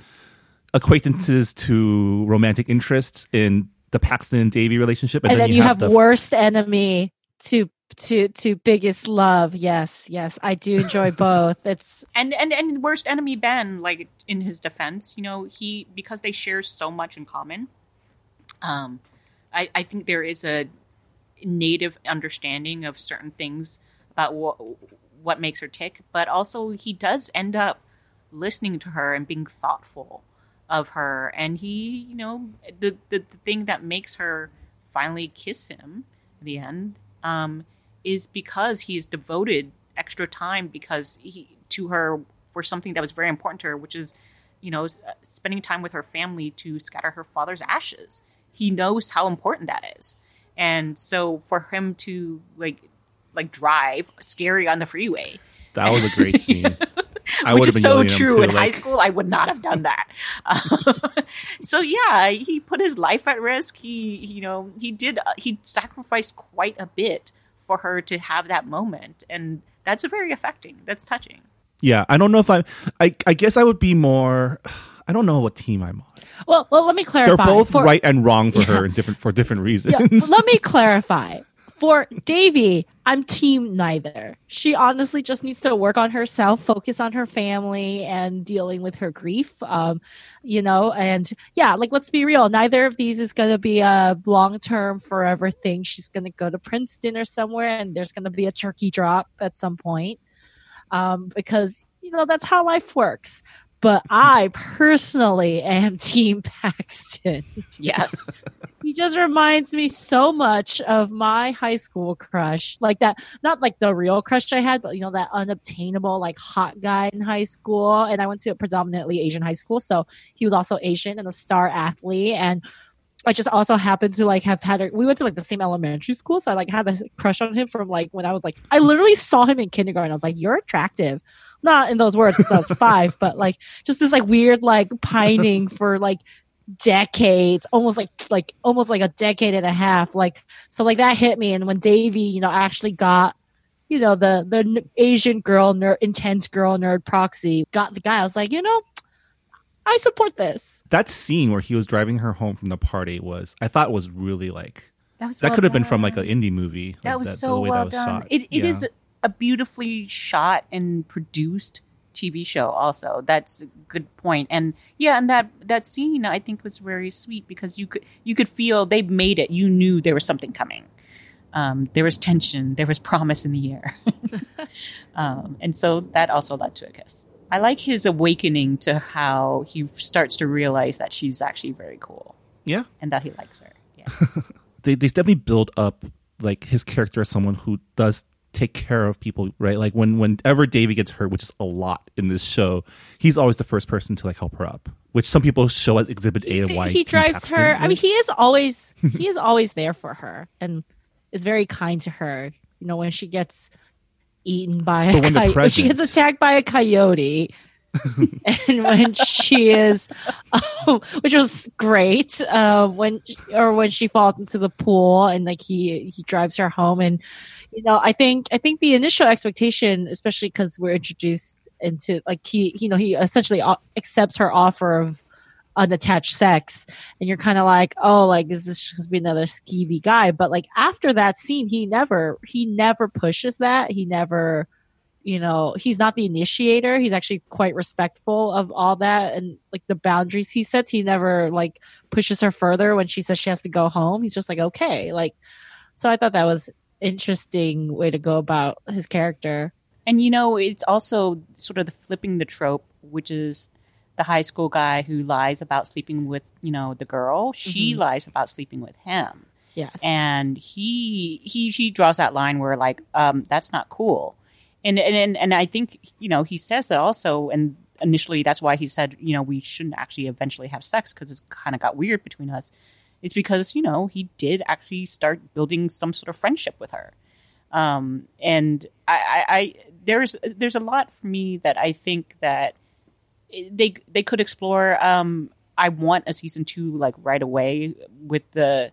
acquaintances to romantic interests in the Paxton and Devi relationship, And, then, you have, the worst enemy to to to biggest love. Yes, yes, I do enjoy both. It's and and and worst enemy Ben, like in his defense, you know, he because they share so much in common. Um, I I think there is a native understanding of certain things about what what makes her tick, but also he does end up listening to her and being thoughtful of her, and he, you know, the the, the thing that makes her finally kiss him at the end um, is because he's devoted extra time because he to her for something that was very important to her, which is, you know, uh, spending time with her family to scatter her father's ashes. He knows how important that is, and so for him to like like drive scary on the freeway, that was a great scene. I which is so yelling at him, true too, in high school. I would not have done that. Uh, so yeah, he put his life at risk. He, you know, he did. Uh, he sacrificed quite a bit for her to have that moment, and that's very affecting. That's touching. Yeah, I don't know if I, I, I guess I would be more. I don't know what team I'm on. well. Well, let me clarify. They're both For- right and wrong for Yeah. her in different for different reasons. Yeah, let me clarify. For Devi, I'm team neither. She honestly just needs to work on herself, focus on her family, and dealing with her grief. Um, you know, and yeah, like let's be real. Neither of these is going to be a long term, forever thing. She's going to go to Princeton or somewhere, and there's going to be a turkey drop at some point. Um, because you know that's how life works. But I personally am Team Paxton. Yes, he just reminds me so much of my high school crush. Like that not like the real crush i had but you know that unobtainable like hot guy in high school. And i went to a predominantly asian high school so he was also asian and a star athlete. And I just also happened to like have had a, we went to like the same elementary school, so I like had a crush on him from like when I was like I literally saw him in kindergarten. I was like, "You're attractive," not in those words because I was five, but like just this like weird like pining for like decades, almost like like almost like a decade and a half. Like so, like that hit me. And when Devi, you know, actually got, you know, the the Asian girl, nerd, intense girl, nerd proxy, got the guy. I was like, you know, I support this. That scene where he was driving her home from the party was, I thought, was really like That was that well could have been from like an indie movie. That like was the so way well that was done. shot. It it Yeah. is a beautifully shot and produced TV show. Also, that's a good point. And yeah, and that that scene I think was very sweet because you could you could feel they made it. You knew there was something coming. Um, there was tension. There was promise in the air, um, and so that also led to a kiss. I like his awakening to how he starts to realize that she's actually very cool yeah. and that he likes her. Yeah. they they definitely build up like his character as someone who does take care of people, right? Like when whenever Devi gets hurt, which is a lot in this show, he's always the first person to like help her up. Which some people show as Exhibit A why he drives her. I mean, he is always he is always there for her and is very kind to her. You know, when she gets eaten by a But coyote, when she gets attacked by a coyote, and when she is, oh, which was great. Uh, when or when she falls into the pool and like he he drives her home. And you know i think i think the initial expectation especially because we're introduced into like he you know he essentially accepts her offer of unattached sex. And you're kind of like oh like is this just be another skeevy guy? But like after that scene he never he never pushes that. He never you know he's not the initiator he's actually quite respectful of all that and like the boundaries he sets he never like pushes her further when she says she has to go home he's just like okay like so i thought that was interesting way to go about his character And you know, it's also sort of the flipping the trope, which is the high school guy who lies about sleeping with, you know, the girl. She Mhm. lies about sleeping with him. yes And he he he draws that line where like, um, that's not cool. And and and, I think, you know, he says that also and initially that's why he said, you know, we shouldn't actually eventually have sex because it's kind of got weird between us. It's because, you know, he did actually start building some sort of friendship with her um, and I, I, I there's there's a lot for me that I think that they they could explore. Um, I want a season two like right away with the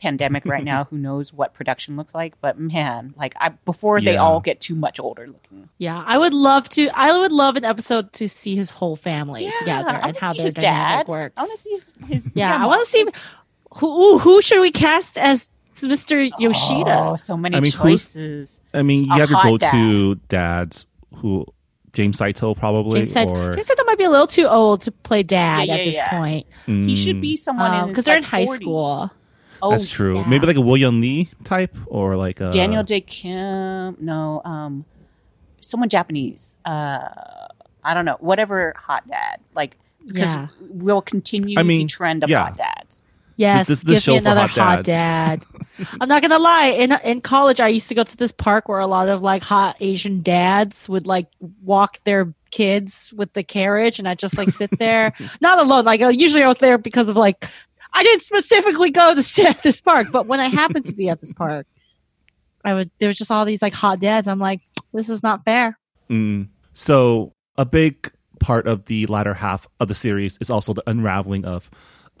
pandemic right now. Who knows what production looks like? But man, like I before they all get too much older looking. yeah i would love to i would love an episode to see his whole family Yeah, together I and how see their his dynamic dad. works I want to see his, his yeah i want to see who who should we cast as mr yoshida Oh, so many I mean, choices. I mean, you A have your go-to dads who James Saito probably James said, or James said that might be a little too old to play dad Yeah, at this yeah. point He should Mm, be someone in because his, they're like, in high 40s. school. Oh, That's true. yeah. Maybe like a William Lee type or like a Daniel Dae Kim. No, um, someone Japanese. Uh, I don't know. Whatever hot dad. Like because Yeah. we'll continue I mean, the trend of yeah. hot dads. Yes, This- this is the give me show for another hot hot, dad. I'm not gonna lie. In in college, I used to go to this park where a lot of like hot Asian dads would like walk their kids with the carriage, and I just like sit there, not alone. Like uh, usually out there because of like I didn't specifically go to sit at this park, but when I happened to be at this park, I would there was just all these like hot dads. I'm like, this is not fair. Mm. So a big part of the latter half of the series is also the unraveling of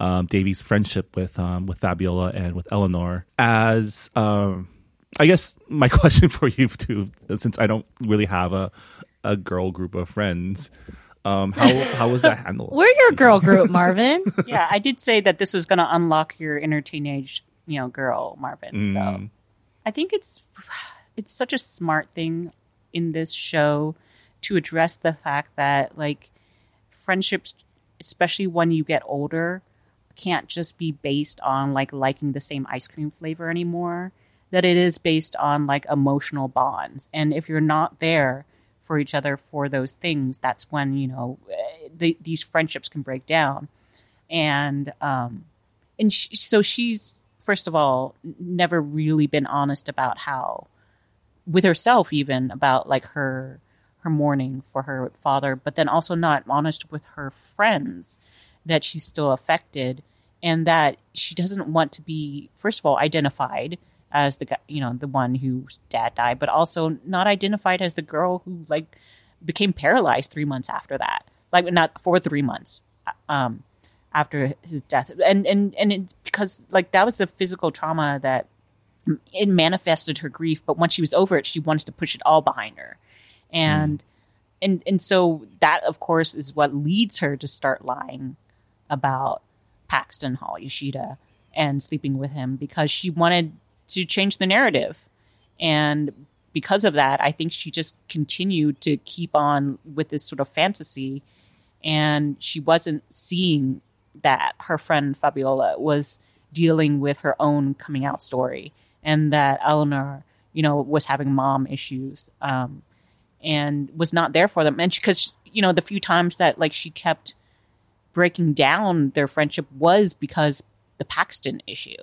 um, Devi's friendship with um, with Fabiola and with Eleanor. As um, I guess my question for you too, since I don't really have a a girl group of friends, um, how how was that handled? We're your girl group, Marvin. yeah, I did say that this was going to unlock your inner teenage, you know, girl, Marvin. So Mm. I think it's it's such a smart thing in this show to address the fact that like friendships, especially when you get older, can't just be based on like liking the same ice cream flavor anymore. That it is based on like emotional bonds, and if you're not there for each other for those things, that's when you know the, these friendships can break down. And um, and sh- so she's first of all never really been honest about how with herself even about like her her mourning for her father but then also not honest with her friends that she's still affected and that she doesn't want to be first of all identified as the guy you know the one whose dad died but also not identified as the girl who like became paralyzed three months after that. Like not for three months um after his death, and and and it's because like that was a physical trauma that it manifested her grief. But once she was over it, she wanted to push it all behind her, and and and so that of course is what leads her to start lying about Paxton Hall Yoshida and sleeping with him because she wanted to change the narrative. And because of that, I think she just continued to keep on with this sort of fantasy. And she wasn't seeing that her friend Fabiola was dealing with her own coming out story and that Eleanor, you know, was having mom issues um, and was not there for them. And because, you know, the few times that like she kept breaking down their friendship was because the Paxton issue,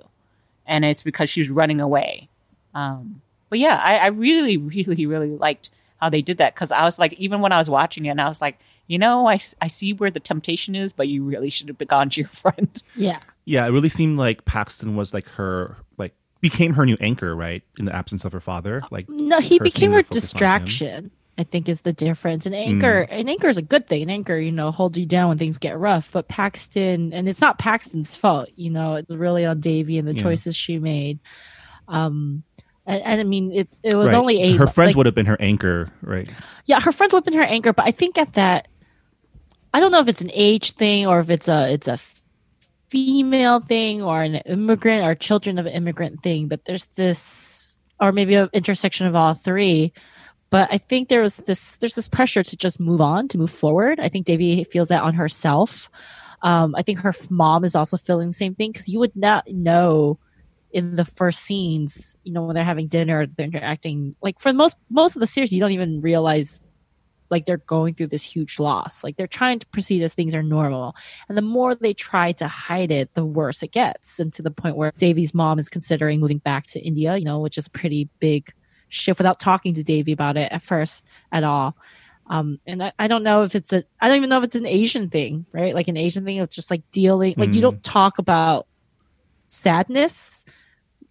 and it's because she was running away. Um, but yeah, I, I really, really, really liked how they did that because I was like, even when I was watching it, and I was like, you know, I, I see where the temptation is, but you really should have gone to your friend. Yeah. Yeah, it really seemed like Paxton was like her like became her new anchor, right? In the absence of her father, like No, he her became her the focus on him. distraction. I think is the difference. An anchor, an anchor is a good thing. An anchor, you know, holds you down when things get rough. But Paxton, and it's not Paxton's fault. You know, it's really on Devi and the Yeah. choices she made. Um, and, and I mean, it's it was Right. only eight. Her friends like, would have been her anchor, right? yeah, her friends would have been her anchor. But I think at that, I don't know if it's an age thing or if it's a it's a female thing or an immigrant or children of an immigrant thing. But there's this, or maybe an intersection of all three. But I think there was this there's this pressure to just move on, to move forward. I think Devi feels that on herself. Um, I think her mom is also feeling the same thing because you would not know in the first scenes, you know, when they're having dinner, they're interacting. Like for most most of the series, you don't even realize like they're going through this huge loss. Like they're trying to proceed as things are normal, and the more they try to hide it, the worse it gets. And to the point where Devi's mom is considering moving back to India, you know, which is pretty big shift without talking to Devi about it at first at all. Um, and I, I don't know if it's a, I don't even know if it's an Asian thing, right? Like an Asian thing. It's just like dealing, like you Mm. don't talk about sadness.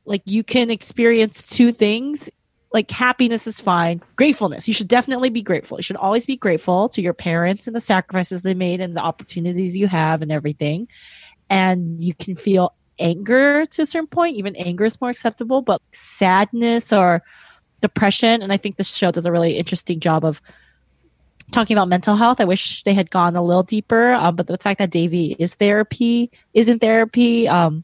Like you can experience two things. Like happiness is fine. Gratefulness. You should definitely be grateful. You should always be grateful to your parents and the sacrifices they made and the opportunities you have and everything. And you can feel anger to a certain point. Even anger is more acceptable, but sadness or depression. And I think this show does a really interesting job of talking about mental health. I wish they had gone a little deeper. Um, but the fact that Devi is therapy, is in therapy, um,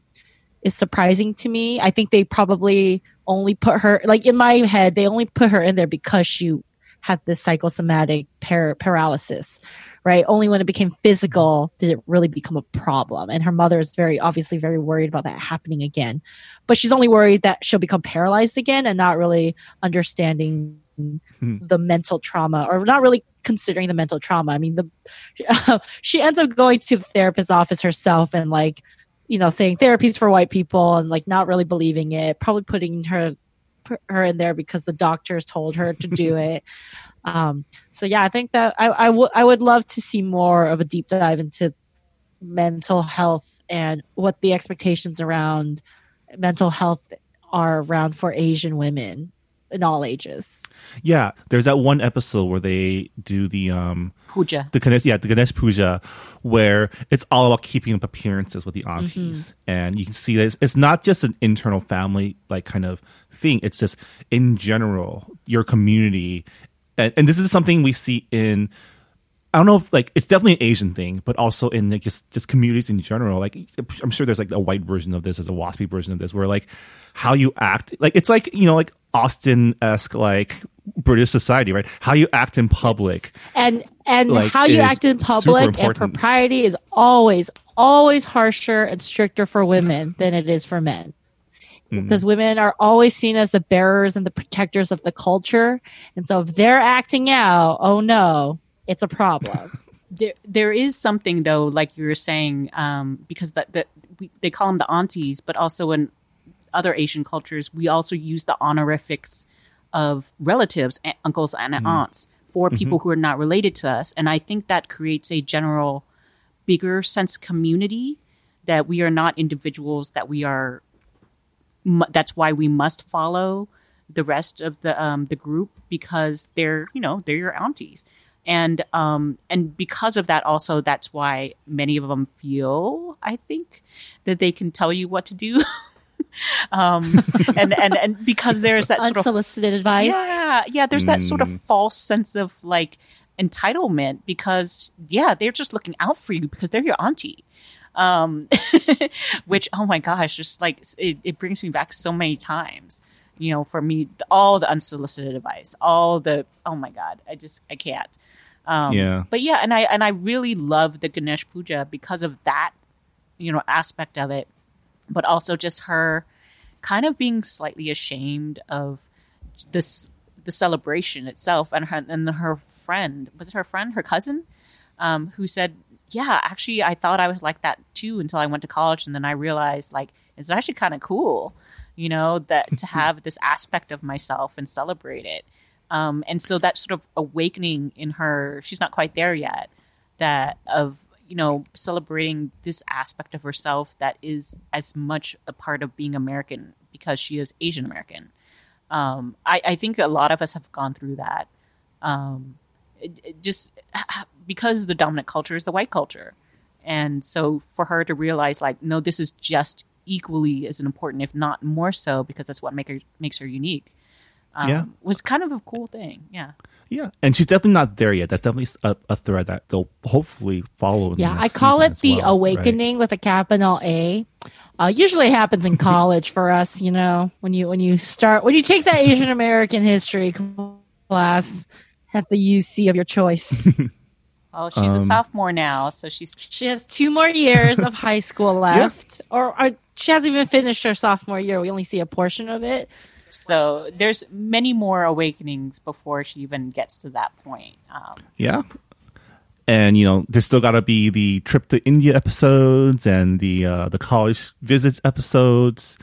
is surprising to me. I think they probably only put her, like in my head, they only put her in there because she had this psychosomatic par- paralysis, right? Only when it became physical did it really become a problem. And her mother is very, obviously, very worried about that happening again. But she's only worried that she'll become paralyzed again and not really understanding Hmm. the mental trauma or not really considering the mental trauma. I mean, the she ends up going to the therapist's office herself and like, you know, saying therapy's for white people and like not really believing it, probably putting her her in there because the doctors told her to do it. Um, so yeah, I think that I I would love to see more of a deep dive into mental health and what the expectations around mental health are around for Asian women in all ages. Yeah, there's that one episode where they do the um Puja. the Ganesh, yeah, the Ganesh Puja, where it's all about keeping up appearances with the aunties, and you can see that it's, it's not just an internal family like kind of thing. It's just in general your community, and, and this is something we see in. I don't know if like it's definitely an Asian thing, but also in like just just communities in general. Like I'm sure there's like a white version of this, there's a waspy version of this, where like how you act, like it's like you know like Austen esque like British society, right? How you act in public. and and Like, how you act in public and propriety is always always harsher and stricter for women than it is for men Mm. because women are always seen as the bearers and the protectors of the culture and so if they're acting out oh no it's a problem There, there is something though, like you were saying, um, because that that we, they call them the aunties, but also in other Asian cultures, we also use the honorifics of relatives, a- uncles and aunts, for people who are not related to us, and I think that creates a general, bigger sense community that we are not individuals that we are. Mu- That's why we must follow the rest of the um, the group because they're you know they're your aunties and um and because of that also that's why many of them feel i think that they can tell you what to do um and and and because there's that sort of Unsolicited advice. yeah yeah there's that sort of Mm. false sense of like entitlement because yeah they're just looking out for you because they're your auntie um which oh my gosh just like it, it brings me back so many times you know for me all the unsolicited advice all the oh my god i just i can't um Yeah. but yeah and i and i really love the ganesh puja because of that you know aspect of it but also just her kind of being slightly ashamed of this the celebration itself and her and her friend was it her friend her cousin um, who said yeah actually i thought i was like that too until i went to college and then i realized like it's actually kind of cool you know that to have this aspect of myself and celebrate it. Um, and so that sort of awakening in her she's not quite there yet that of you know celebrating this aspect of herself that is as much a part of being american because she is asian american. Um, I, I think a lot of us have gone through that. Um, just because the dominant culture is the white culture and so for her to realize like no this is just equally as important if not more so because that's what make her, makes her unique um, Yeah. was kind of a cool thing yeah Yeah, and she's definitely not there yet. That's definitely a, a thread that they'll hopefully follow. In the Yeah, I call it the well, awakening with a capital A. Uh, usually it happens in college for us, you know, when you when you start when you take that Asian American history class at the UC of your choice. oh she's a Um, sophomore now so she's she has two more years of high school left, or, or she hasn't even finished her sophomore year. We only see a portion of it. so there's many more awakenings before she even gets to that point um, Yeah, and you know, there's still got to be the trip to India episodes and the uh, the college visits episodes.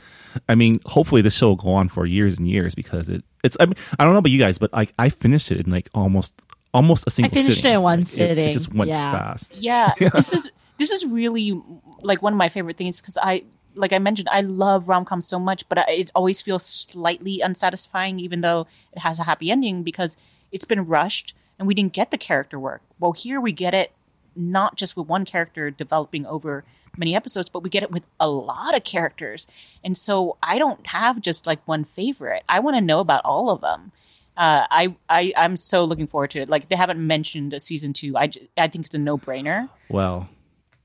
I mean, hopefully this show will go on for years and years because it it's. I mean, I don't know about you guys, but like I finished it in like almost almost a single. I finished sitting. it in one Like, sitting, It, just went yeah. fast. yeah, this is this is really like one of my favorite things because I like I mentioned I love rom coms so much, but I, it always feels slightly unsatisfying, even though it has a happy ending because it's been rushed and we didn't get the character work. Well, here we get it not just with one character developing over many episodes, but we get it with a lot of characters, and so I don't have just like one favorite. I want to know about all of them. Uh, I, I I'm so looking forward to it. Like they haven't mentioned a season two. I, I think it's a no brainer. Well,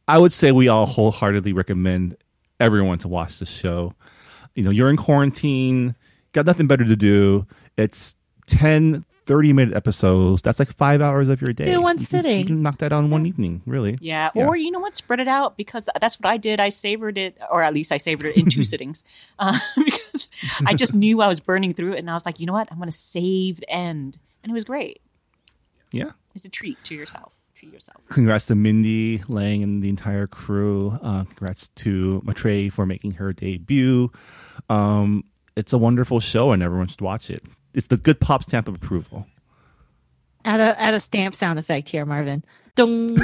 I would say we all wholeheartedly recommend everyone to watch the show. You know, you're in quarantine, got nothing better to do. It's 10, 30 minute episodes. That's like five hours of your day. Do one You can- sitting. You can knock that out in one evening, really. Yeah. Yeah. Or you know what? Spread it out because that's what I did. I savored it, or at least I savored it in two sittings, uh, because I just knew I was burning through it, and I was like, you know what? I'm going to save the end, and it was great. Yeah. It's a treat to yourself. Treat yourself. Congrats to Mindy, Lang, and the entire crew. Uh, congrats to Maitreyi for making her debut. Um, it's a wonderful show, and everyone should watch it. It's the good pop stamp of approval. Add a add a stamp sound effect here, Marvin. Dung,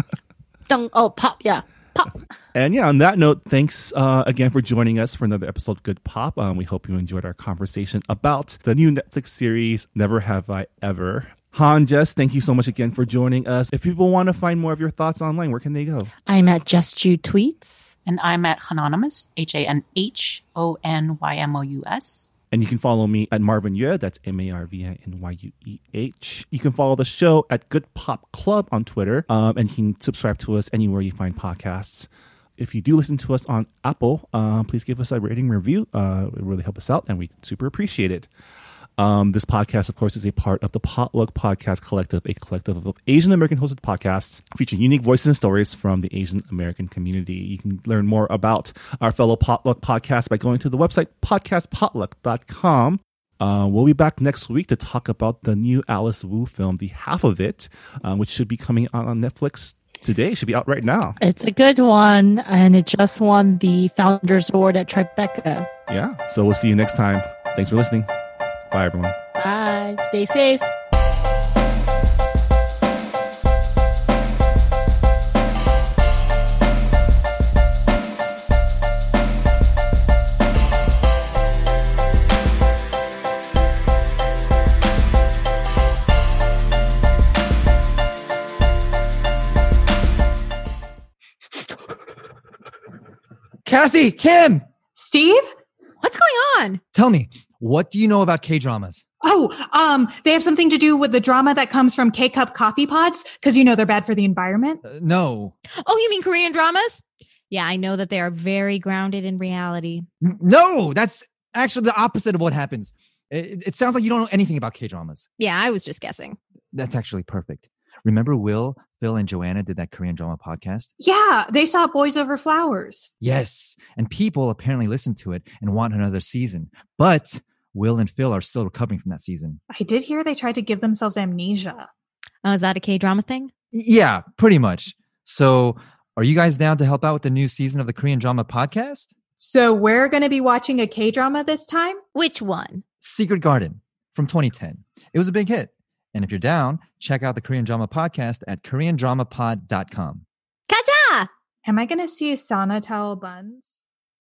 dung. Oh, pop. Yeah, pop. And yeah, on that note, thanks uh, again for joining us for another episode of Good Pop. Um, we hope you enjoyed our conversation about the new Netflix series, Never Have I Ever. Han, Jess, thank you so much again for joining us. If people want to find more of your thoughts online, where can they go? I'm at Just You Tweets. And I'm at Hanonymous, H A N H O N Y M O U S. And you can follow me at Marvin Yueh. That's M A R V I N Y U E H. You can follow the show at Good Pop Club on Twitter. Um, and you can subscribe to us anywhere you find podcasts. If you do listen to us on Apple, uh, please give us a rating review. Uh, it really helps us out, and we super appreciate it. Um, this podcast, of course, is a part of the Potluck Podcast Collective, a collective of Asian American hosted podcasts featuring unique voices and stories from the Asian American community. You can learn more about our fellow Potluck podcasts by going to the website podcastpotluck.com. Uh, we'll be back next week to talk about the new Alice Wu film, The Half of It, uh, which should be coming out on Netflix today. It should be out right now. It's a good one, and it just won the Founders Award at Tribeca. Yeah. So we'll see you next time. Thanks for listening. Bye, everyone. Bye. Stay safe. Kathy, Kim, Steve, what's going on? Tell me, what do you know about K dramas? Oh, um, they have something to do with the drama that comes from K cup coffee pods because you know they're bad for the environment. Uh, no. Oh, you mean Korean dramas? Yeah, I know that they are very grounded in reality. N- No, that's actually the opposite of what happens. It, it sounds like you don't know anything about K dramas. Yeah, I was just guessing. That's actually perfect. Remember Will, Phil, and Joanna did that Korean drama podcast? Yeah, they saw Boys Over Flowers. Yes. And people apparently listened to it and want another season. But Will and Phil are still recovering from that season. I did hear they tried to give themselves amnesia. Oh, is that a K drama thing? Yeah, pretty much. So, are you guys down to help out with the new season of the Korean drama podcast? So we're going to be watching a K drama this time? Which one? Secret Garden from 2010. It was a big hit. And if you're down, check out the Korean drama podcast at koreandramapod.com. Kaja! Am I going to see sauna towel buns?